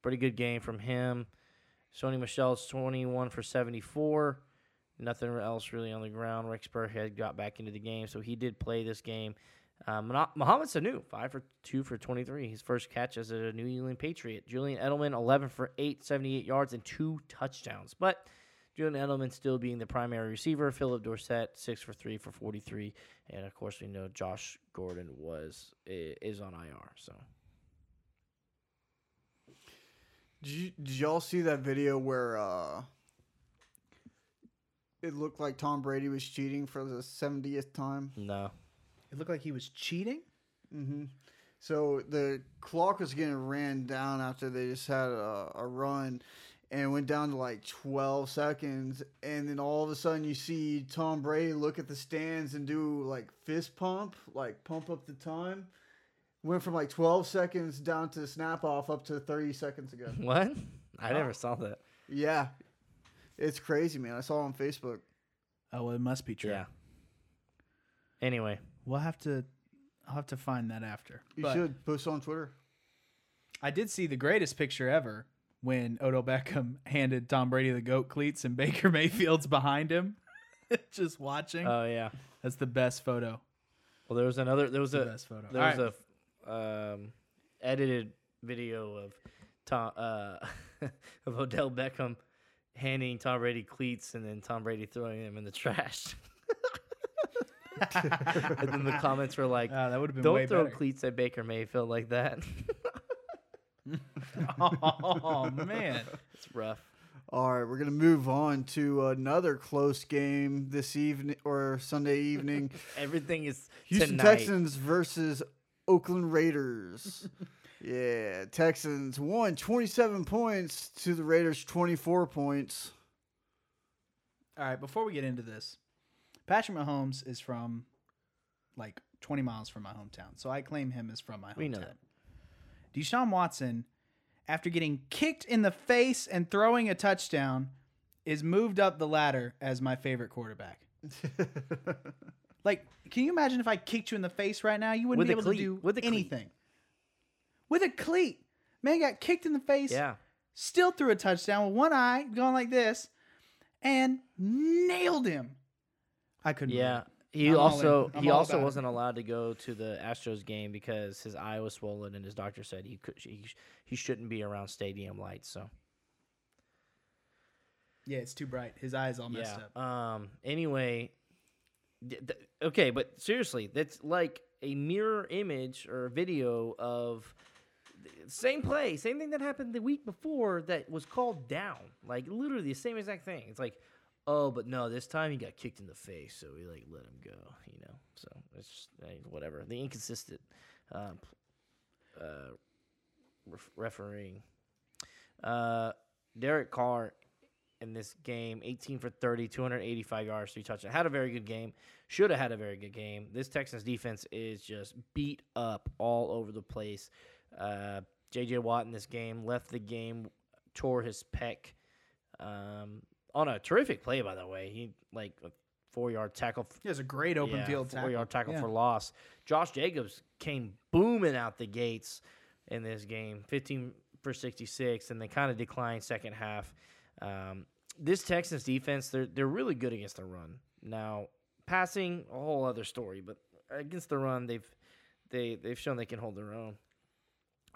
pretty good game from him. Sony Michel's twenty-one for seventy-four. Nothing else really on the ground. Rex Burkhead got back into the game, so he did play this game. Um, Sanu, five for two for twenty-three. His first catch as a New England Patriot. Julian Edelman, eleven for eight, 78 yards and two touchdowns. But Julian Edelman still being the primary receiver. Phillip Dorsett, six for three for forty-three, and of course we know Josh Gordon was is on IR. So Did, you, did y'all see that video where uh, it looked like Tom Brady was cheating for the 70th time? no, It looked like he was cheating. Mm-hmm. So the clock was getting ran down after they just had a, a run and went down to like 12 seconds. And then all of a sudden you see Tom Brady look at the stands and do like fist pump, like pump up the time. Went from like 12 seconds down to snap off up to 30 seconds ago. what? I never saw that. Yeah. It's crazy, man. I saw it on Facebook. Oh, well, it must be true. Yeah. Anyway, We'll have to. I'll have to find that after. You But should post on Twitter. I did see the greatest picture ever when Odell Beckham handed Tom Brady the goat cleats and Baker Mayfield's behind him, just watching. oh yeah. That's the best photo. Well, there was another. There was The a best photo. there All was right. a um, edited video of Tom uh, of Odell Beckham handing Tom Brady cleats and then Tom Brady throwing them in the trash. and then the comments were like, Ah, that would have been "Don't throw better. cleats at Baker Mayfield like that." oh man. it's rough. All right, we're gonna move on to another close game this evening or Sunday evening. Everything is Houston tonight. Texans versus Oakland Raiders. yeah, Texans won 27 points to the Raiders 24 points. All right, before we get into this, Patrick Mahomes is from like 20 miles from my hometown, so I claim him as from my hometown. We know that. Deshaun Watson, after getting kicked in the face and throwing a touchdown, is moved up the ladder as my favorite quarterback. Like, can you imagine if I kicked you in the face right now? You wouldn't With be a able cleat. to do With a cleat. anything. With a cleat. Man got kicked in the face, Yeah. still threw a touchdown with one eye going like this, and nailed him. I couldn't. Yeah. He I'm also he also wasn't allowed to go to the Astros game because his eye was swollen and his doctor said he could he, he shouldn't be around stadium lights. So Yeah, it's too bright. His eyes all messed yeah. up. Um. Anyway, okay, but seriously, that's like a mirror image or video of same play, same thing that happened the week before that was called down. Like literally the same exact thing. It's like, oh, but no, this time he got kicked in the face, so we like let him go. You know, so it's just whatever. The inconsistent um, uh, ref- refereeing. Uh, Derek Carr in this game 18 for 30, 285 yards, three touchdowns. Had a very good game. Should have had a very good game. This Texans defense is just beat up all over the place. Uh, J.J. Watt in this game left the game, tore his pec um, on a terrific play, by the way. He, like, a four yard tackle. He has a great open Yeah, field tackle. four yard tackle Yeah. for loss. Josh Jacobs came booming out the gates in this game, 15 for 66, and they kind of declined second half. Um, this Texans defense, they're they're really good against the run. Now, passing a whole other story, but against the run, they've they they've shown they can hold their own.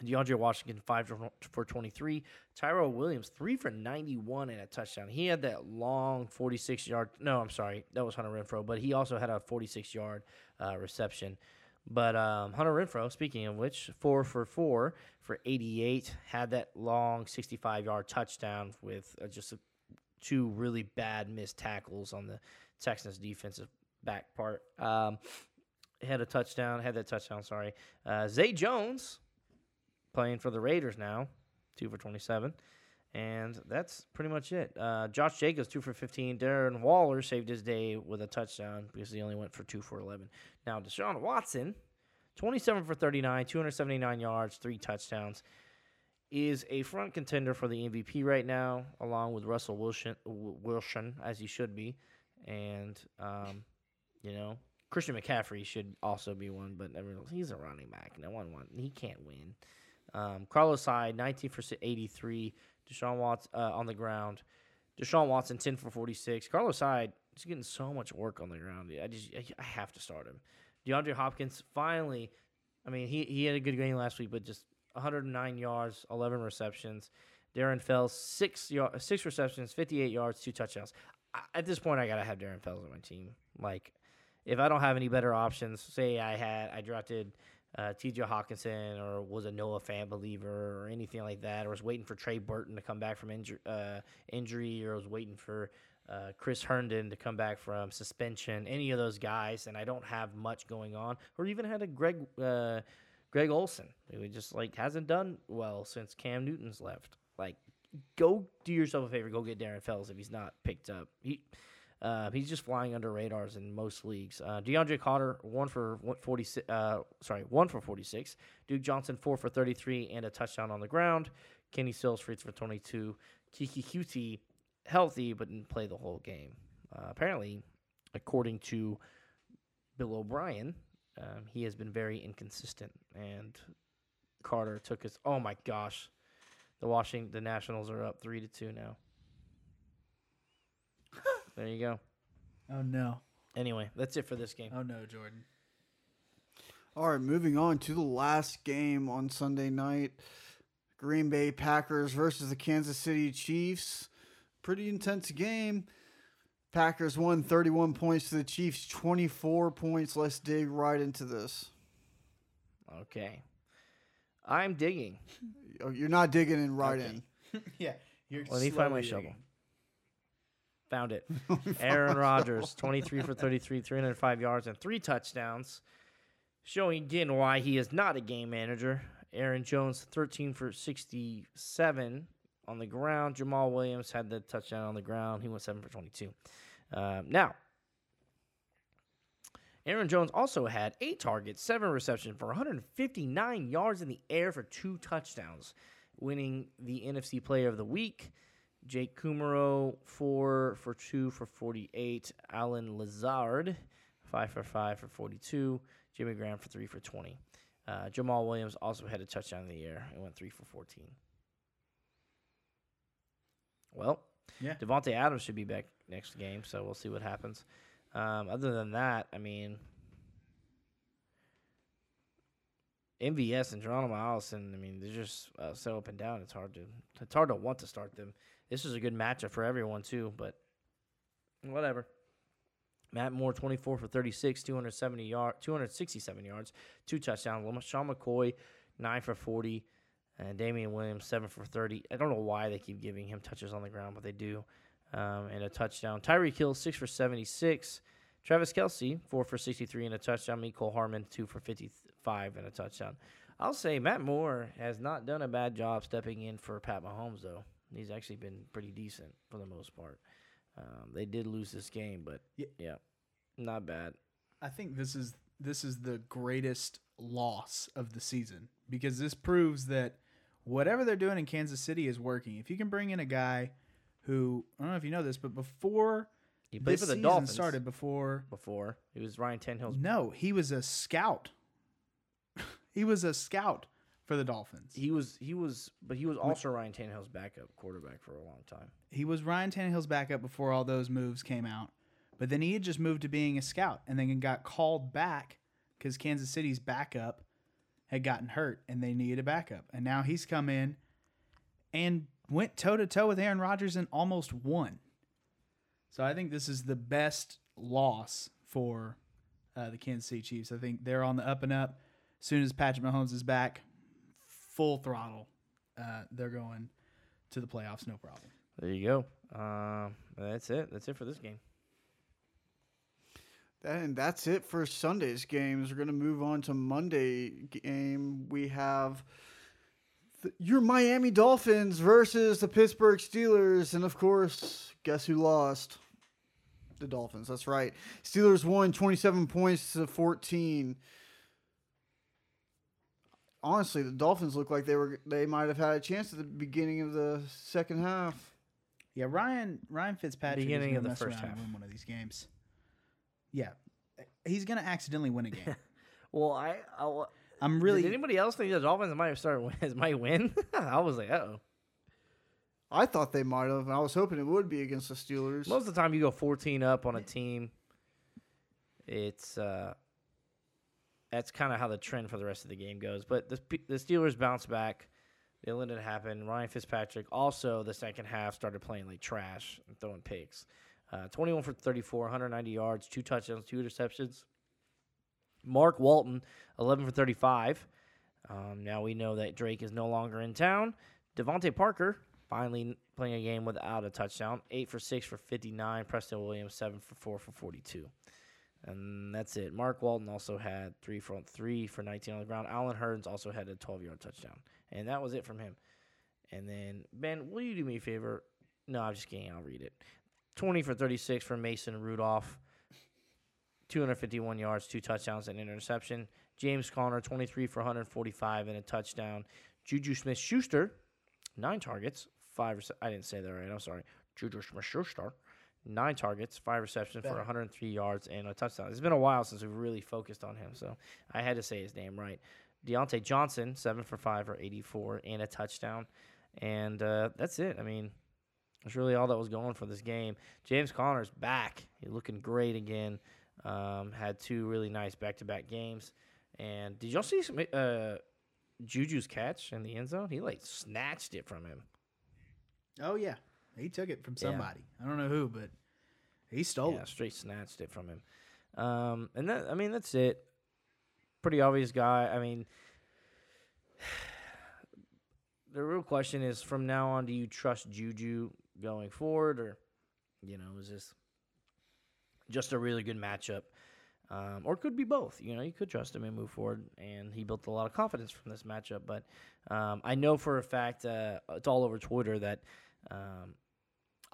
DeAndre Washington five for- twenty three. Tyrell Williams three for ninety one and a touchdown. He had that long forty six yard. No, I'm sorry, that was Hunter Renfrow, but he also had a forty six yard uh, reception. But um, Hunter Renfrow, speaking of which, four for four for eighty eight. Had that long sixty five yard touchdown with uh, just a, two really bad missed tackles on the Texans defensive back part. Um, had a touchdown. Had that touchdown. Sorry, uh, Zay Jones playing for the Raiders now, two for 27. And that's pretty much it. Uh, Josh Jacobs, two for 15. Darren Waller saved his day with a touchdown because he only went for two for 11. Now, Deshaun Watson, 27 for 39, 279 yards, three touchdowns, is a front contender for the MVP right now, along with Russell Wilson, Wilson as he should be. And, um, you know, Christian McCaffrey should also be one, but he's a running back. No one want, he can't win. Um, Carlos Hyde, 19 for 83. Deshaun Watson uh, on the ground. Deshaun Watson, 10 for 46. Carlos Hyde is getting so much work on the ground. I just I, have to start him. DeAndre Hopkins finally. I mean, he he had a good game last week, but just 109 yards, 11 receptions. Darren Fells, six yard, six receptions, 58 yards, two touchdowns. I, at this point, I gotta have Darren Fells on my team. Like, if I don't have any better options, say I had I drafted uh, T.J. Hockenson or was a Noah Fant believer or anything like that, or was waiting for Trey Burton to come back from injury, uh, injury or was waiting for uh, Chris Herndon to come back from suspension, any of those guys, and I don't have much going on, or even had a Greg uh, Greg Olsen who just like hasn't done well since Cam Newton's left. Like, go do yourself a favor, go get Darren Fells if he's not picked up. He uh, he's just flying under radars in most leagues. Uh, DeAndre Carter one for forty six. Uh, sorry, one for forty six. Duke Johnson four for thirty three and a touchdown on the ground. Kenny Stills three for twenty two. Keke Coutee healthy but didn't play the whole game. Uh, apparently, according to Bill O'Brien, um, he has been very inconsistent. And Carter took his. Oh my gosh, the Washington the Nationals are up three to two now. There you go. Oh no. Anyway, that's it for this game. Oh no, Jordan. All right, moving on to the last game on Sunday night. Green Bay Packers versus the Kansas City Chiefs. Pretty intense game. Packers won 31 points to the Chiefs 24 points. Let's dig right into this. Okay, I'm digging. Oh, You're not digging in right Okay. yeah. You're Let me find my slowly shovel. Found it. Aaron Rodgers, 23 for 33, 305 yards, and three touchdowns, showing again why he is not a game manager. Aaron Jones, 13 for 67 on the ground. Jamaal Williams had the touchdown on the ground. He went 7 for 22. Um, now, Aaron Jones also had eight targets, seven receptions for 159 yards in the air for two touchdowns, winning the NFC Player of the Week. Jake Kumerow, four for two for 48. Allen Lazard, five for five for 42. Jimmy Graham for three for 20. Uh, Jamaal Williams also had a touchdown in the air and went three for 14. Well, Yeah. Davante Adams should be back next game, so we'll see what happens. Um, other than that, I mean, MVS and Geronimo Allison, I mean, they're just uh, so up and down. It's hard to it's hard to want to start them. This is a good matchup for everyone too, but whatever. Matt Moore, 24 for 36, 270 yard, 267 yards, two touchdowns. Sean McCoy, 9 for 40, and Damien Williams, 7 for 30. I don't know why they keep giving him touches on the ground, but they do. Um, and a touchdown. Tyreek Hill, 6 for 76. Travis Kelce, 4 for 63 and a touchdown. Mecole Hardman, 2 for 55 and a touchdown. I'll say Matt Moore has not done a bad job stepping in for Pat Mahomes, though. He's actually been pretty decent for the most part. Um, they did lose this game, but Ye- yeah, not bad. I think this is this is the greatest loss of the season because this proves that whatever they're doing in Kansas City is working. If you can bring in a guy who I don't know if you know this, but before He played this for the season Dolphins started, before before. He was Ryan Tannehill's. no, he was a scout. he was a scout for the Dolphins. He was he was, but he was also Ryan Tannehill's backup quarterback for a long time. He was Ryan Tannehill's backup before all those moves came out. But then he had just moved to being a scout and then got called back because Kansas City's backup had gotten hurt and they needed a backup. And now he's come in and went toe to toe with Aaron Rodgers and almost won. So I think this is the best loss for uh, the Kansas City Chiefs. I think they're on the up and up. As soon as Patrick Mahomes is back, full throttle, uh, they're going to the playoffs, no problem. There you go. Um, that's it. That's it for this game. And that's it for Sunday's games. We're going to move on to Monday game. We have the, your Miami Dolphins versus the Pittsburgh Steelers. And of course, guess who lost? The Dolphins. That's right. Steelers won 27 points to 14. Honestly, the Dolphins look like they were they might have had a chance at the beginning of the second half. Yeah, Ryan Ryan Fitzpatrick Beginning is of gonna the mess first half. win one of these games. Yeah, he's gonna accidentally win a game. Well, I, I I'm really. really Did anybody else think the Dolphins might start win- might win? I was like, oh. I thought they might have, and I was hoping it would be against the Steelers. Most of the time, you go 14 up on a team. It's uh, that's kind of how the trend for the rest of the game goes. But the the Steelers bounce back. They let it happen. Ryan Fitzpatrick also the second half started playing like trash and throwing picks. Uh, 21 for 34, 190 yards, two touchdowns, two interceptions. Mark Walton, 11 for 35. Um, now we know that Drake is no longer in town. DeVante Parker finally playing a game without a touchdown. 8 for 6 for 59. Preston Williams, 7 for 4 for 42. And that's it. Mark Walton also had 3 for 3 for 19 on the ground. Allen Hurns also had a 12 yard touchdown. And that was it from him. And then, Ben, will you do me a favor? No, I'm just kidding. I'll read it. 20 for 36 for Mason Rudolph. 251 yards, two touchdowns, and an interception. James Conner, 23 for 145 and a touchdown. Juju Smith Schuster, nine targets, five. I didn't say that right. I'm sorry. Juju Smith Schuster, nine targets, five receptions for 103 yards and a touchdown. It's been a while since we've really focused on him, so I had to say his name right. Diontae Johnson, seven for five for 84 and a touchdown. And uh, that's it. I mean, that's really all that was going for this game. James Conner's back. He's looking great again. Um, had two really nice back-to-back games. And did y'all see some, uh, Juju's catch in the end zone? He like snatched it from him. Oh yeah, he took it from Yeah. somebody. I don't know who, but he stole yeah, it. straight snatched it from him. Um, and that I mean that's it. Pretty obvious guy. I mean, the real question is: from now on, do you trust Juju going forward, or you know, is this just a really good matchup? Um, or it could be both. You know, you could trust him and move forward, and he built a lot of confidence from this matchup. But um, I know for a fact, uh, it's all over Twitter that um,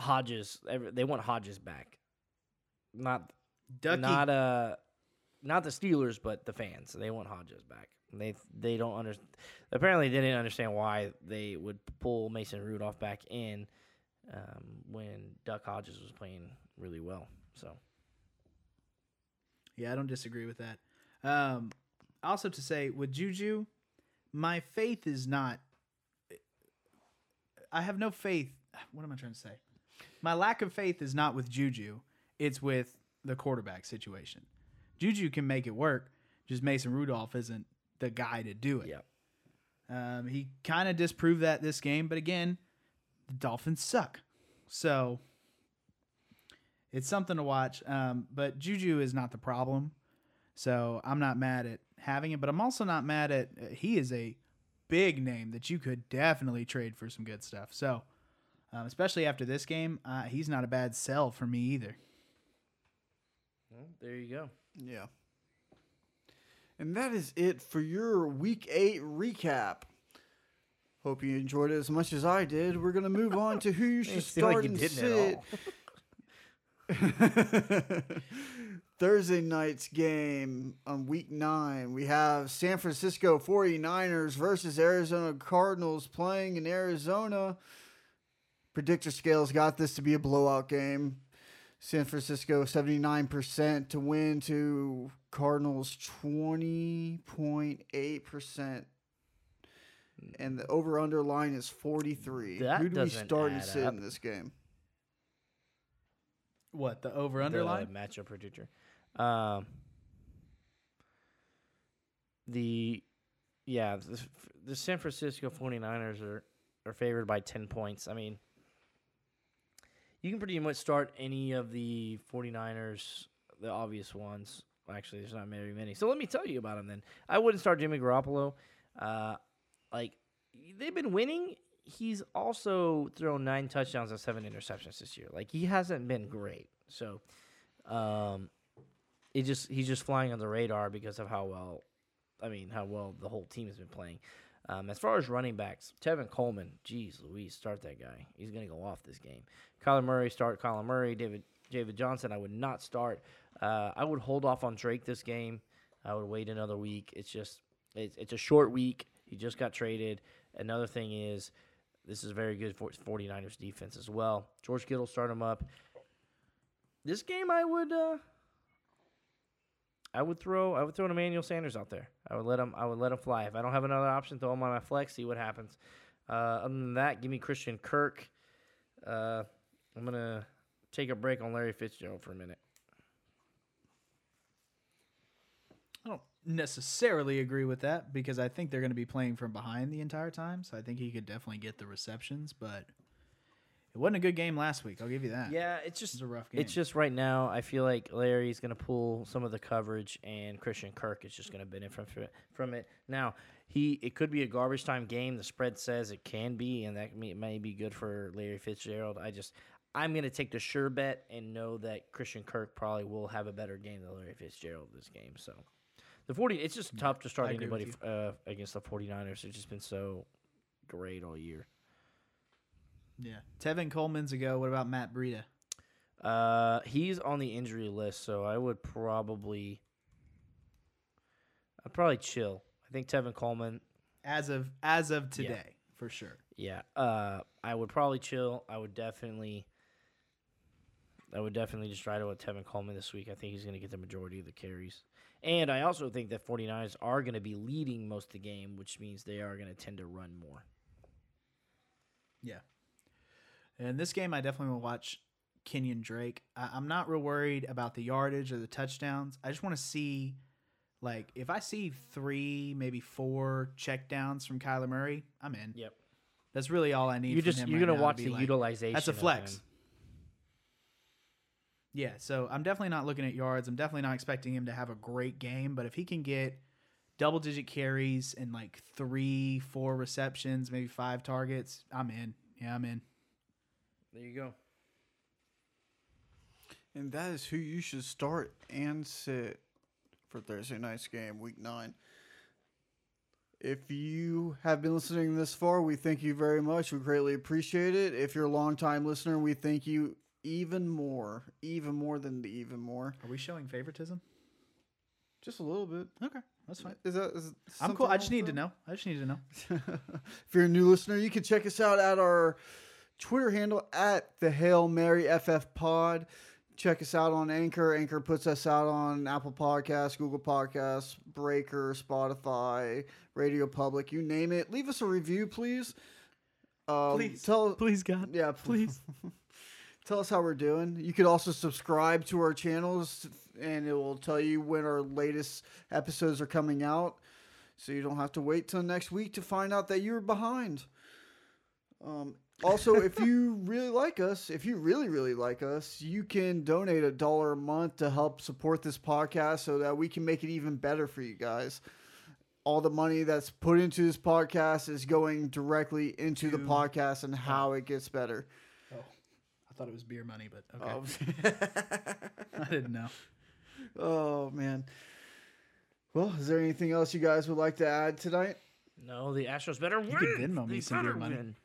Hodges, they want Hodges back, not Ducky. not uh, not the Steelers, but the fans. They want Hodges back. They they don't understand. Apparently, they didn't understand why they would pull Mason Rudolph back in um, when Duck Hodges was playing really well. So. Yeah, I don't disagree with that. Um, also, to say with Juju, my faith is not. I have no faith. What am I trying to say? My lack of faith is not with Juju. It's with the quarterback situation. Juju can make it work. Just Mason Rudolph isn't the guy to do it. Yeah. Um, he kind of disproved that this game, but again, the Dolphins suck. So it's something to watch. Um, but Juju is not the problem. So I'm not mad at having it, but I'm also not mad at uh, he is a big name that you could definitely trade for some good stuff. So, um, especially after this game, uh, he's not a bad sell for me either. Well, there you go. Yeah. And that is it for your week eight recap. Hope you enjoyed it as much as I did. We're gonna move on to who you should Didn't like start you and didn't sit. at all. Thursday night's game on week nine, we have San Francisco 49ers versus Arizona Cardinals playing in Arizona. Predictor scales got this to be a blowout game. San Francisco 79% to win to Cardinals 20.8%. And the over under line is 43. That Who do we doesn't start and sit up. in this game? What the over The underline? matchup predictor. Um, the yeah, the, the San Francisco 49ers are are favored by 10 points. I mean, you can pretty much start any of the 49ers, the obvious ones. Actually, there's not very many. So let me tell you about them then. I wouldn't start Jimmy Garoppolo. Uh, like they've been winning. He's also thrown nine touchdowns and seven interceptions this year. Like he hasn't been great. So, um, it just he's just flying on the radar because of how well, I mean, how well the whole team has been playing. Um, as far as running backs, Tevin Coleman, geez Louise, start that guy. He's gonna go off this game. Kyler Murray, start Kyler Murray. David David Johnson, I would not start. Uh, I would hold off on Drake this game. I would wait another week. It's just it's, it's a short week. He just got traded. Another thing is this is very good for 49ers defense as well. George Kittle start him up. This game I would uh I would throw I would throw an Emmanuel Sanders out there. I would let him I would let him fly. If I don't have another option, throw him on my flex, see what happens. Uh, other than that, give me Christian Kirk. Uh, I'm gonna take a break on Larry Fitzgerald for a minute. I don't necessarily agree with that because I think they're going to be playing from behind the entire time. So I think he could definitely get the receptions, but it wasn't a good game last week. I'll give you that. Yeah, it's just was a rough game. It's just right now. I feel like Larry's going to pull some of the coverage, and Christian Kirk is just going to benefit from it. From it now, he it could be a garbage time game. The spread says it can be, and that may, may be good for Larry Fitzgerald. I just I'm going to take the sure bet and know that Christian Kirk probably will have a better game than Larry Fitzgerald this game. So the 40, it's just tough to start I agree with anybody uh, against the 49ers. It's just been so great all year. Yeah. Tevin Coleman's a go. What about Matt Breida? Uh, he's on the injury list, so I would probably, I'd probably chill. I think Tevin Coleman, As of as of today, for sure. yeah. Uh, I would probably chill. I would definitely, I would definitely just try to with Tevin Coleman this week. I think he's going to get the majority of the carries, and I also think that 49ers are going to be leading most of the game, which means they are going to tend to run more. Yeah. And this game, I definitely will watch Kenyan Drake. I, I'm not real worried about the yardage or the touchdowns. I just want to see, like, if I see three, maybe four checkdowns from Kyler Murray, I'm in. Yep. That's really all I need. You just you're right to watch the like- utilization. That's a flex. Yeah, so I'm definitely not looking at yards. I'm definitely not expecting him to have a great game, but if he can get double digit carries and like three, four receptions, maybe five targets, I'm in. Yeah, I'm in. There you go. And that is who you should start and sit for Thursday night's game, week nine. If you have been listening this far, we thank you very much. We greatly appreciate it. If you're a longtime listener, we thank you even more, even more than the even more. Are we showing favoritism? Just a little bit. Okay, that's fine. Is that? Is I'm cool. I just need with to know. I just need to know. if you're a new listener, you can check us out at our Twitter handle at the Hail Mary FF Pod. Check us out on Anchor. Anchor puts us out on Apple Podcasts, Google Podcasts, Breaker, Spotify, Radio Public, you name it. Leave us a review, please. Um, Please. tell Please, God. yeah, Please. tell us how we're doing. You could also subscribe to our channels, and it will tell you when our latest episodes are coming out, so you don't have to wait till next week to find out that you're behind. Um, also, if you really like us, if you really really like us, you can donate a dollar a month to help support this podcast, so that we can make it even better for you guys. All the money that's put into this podcast is going directly into the To- podcast and how oh. it gets better. Oh, I thought it was beer money, but okay. Oh. I didn't know. oh man. Well, is there anything else you guys would like to add tonight? No, the Astros better win. could Venmo me They some of your money. win.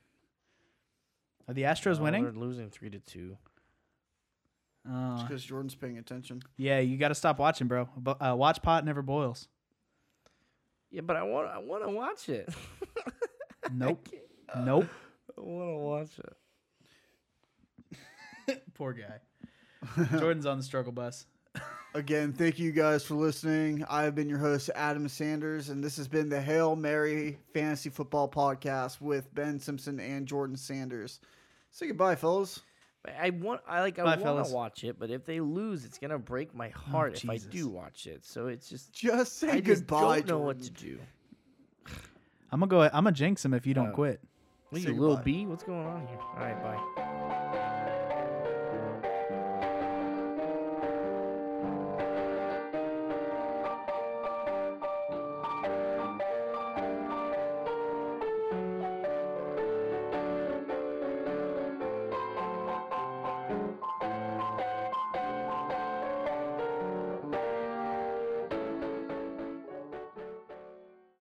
Are the Astros No, winning? They're losing three to two. Uh, because Jordan's paying attention. yeah, you got to stop watching, bro. Bo- Uh, watch pot never boils. Yeah, but I want I want to watch it. Nope. nope. I want to watch it. Poor guy. Jordan's on the struggle bus. Again, thank you guys for listening. I have been your host, Adam Sanders, and this has been the Hail Mary Fantasy Football Podcast with Ben Simpson and Jordan Sanders. Say goodbye, fellas. I want I like I Bye, want to watch it, but if they lose, it's gonna break my heart if I do watch it. So it's just Just say I just goodbye, don't know what to do. I'm gonna go. I'm gonna jinx him if you don't Oh. quit. What are you, little. B? What's going on here? All right, bye.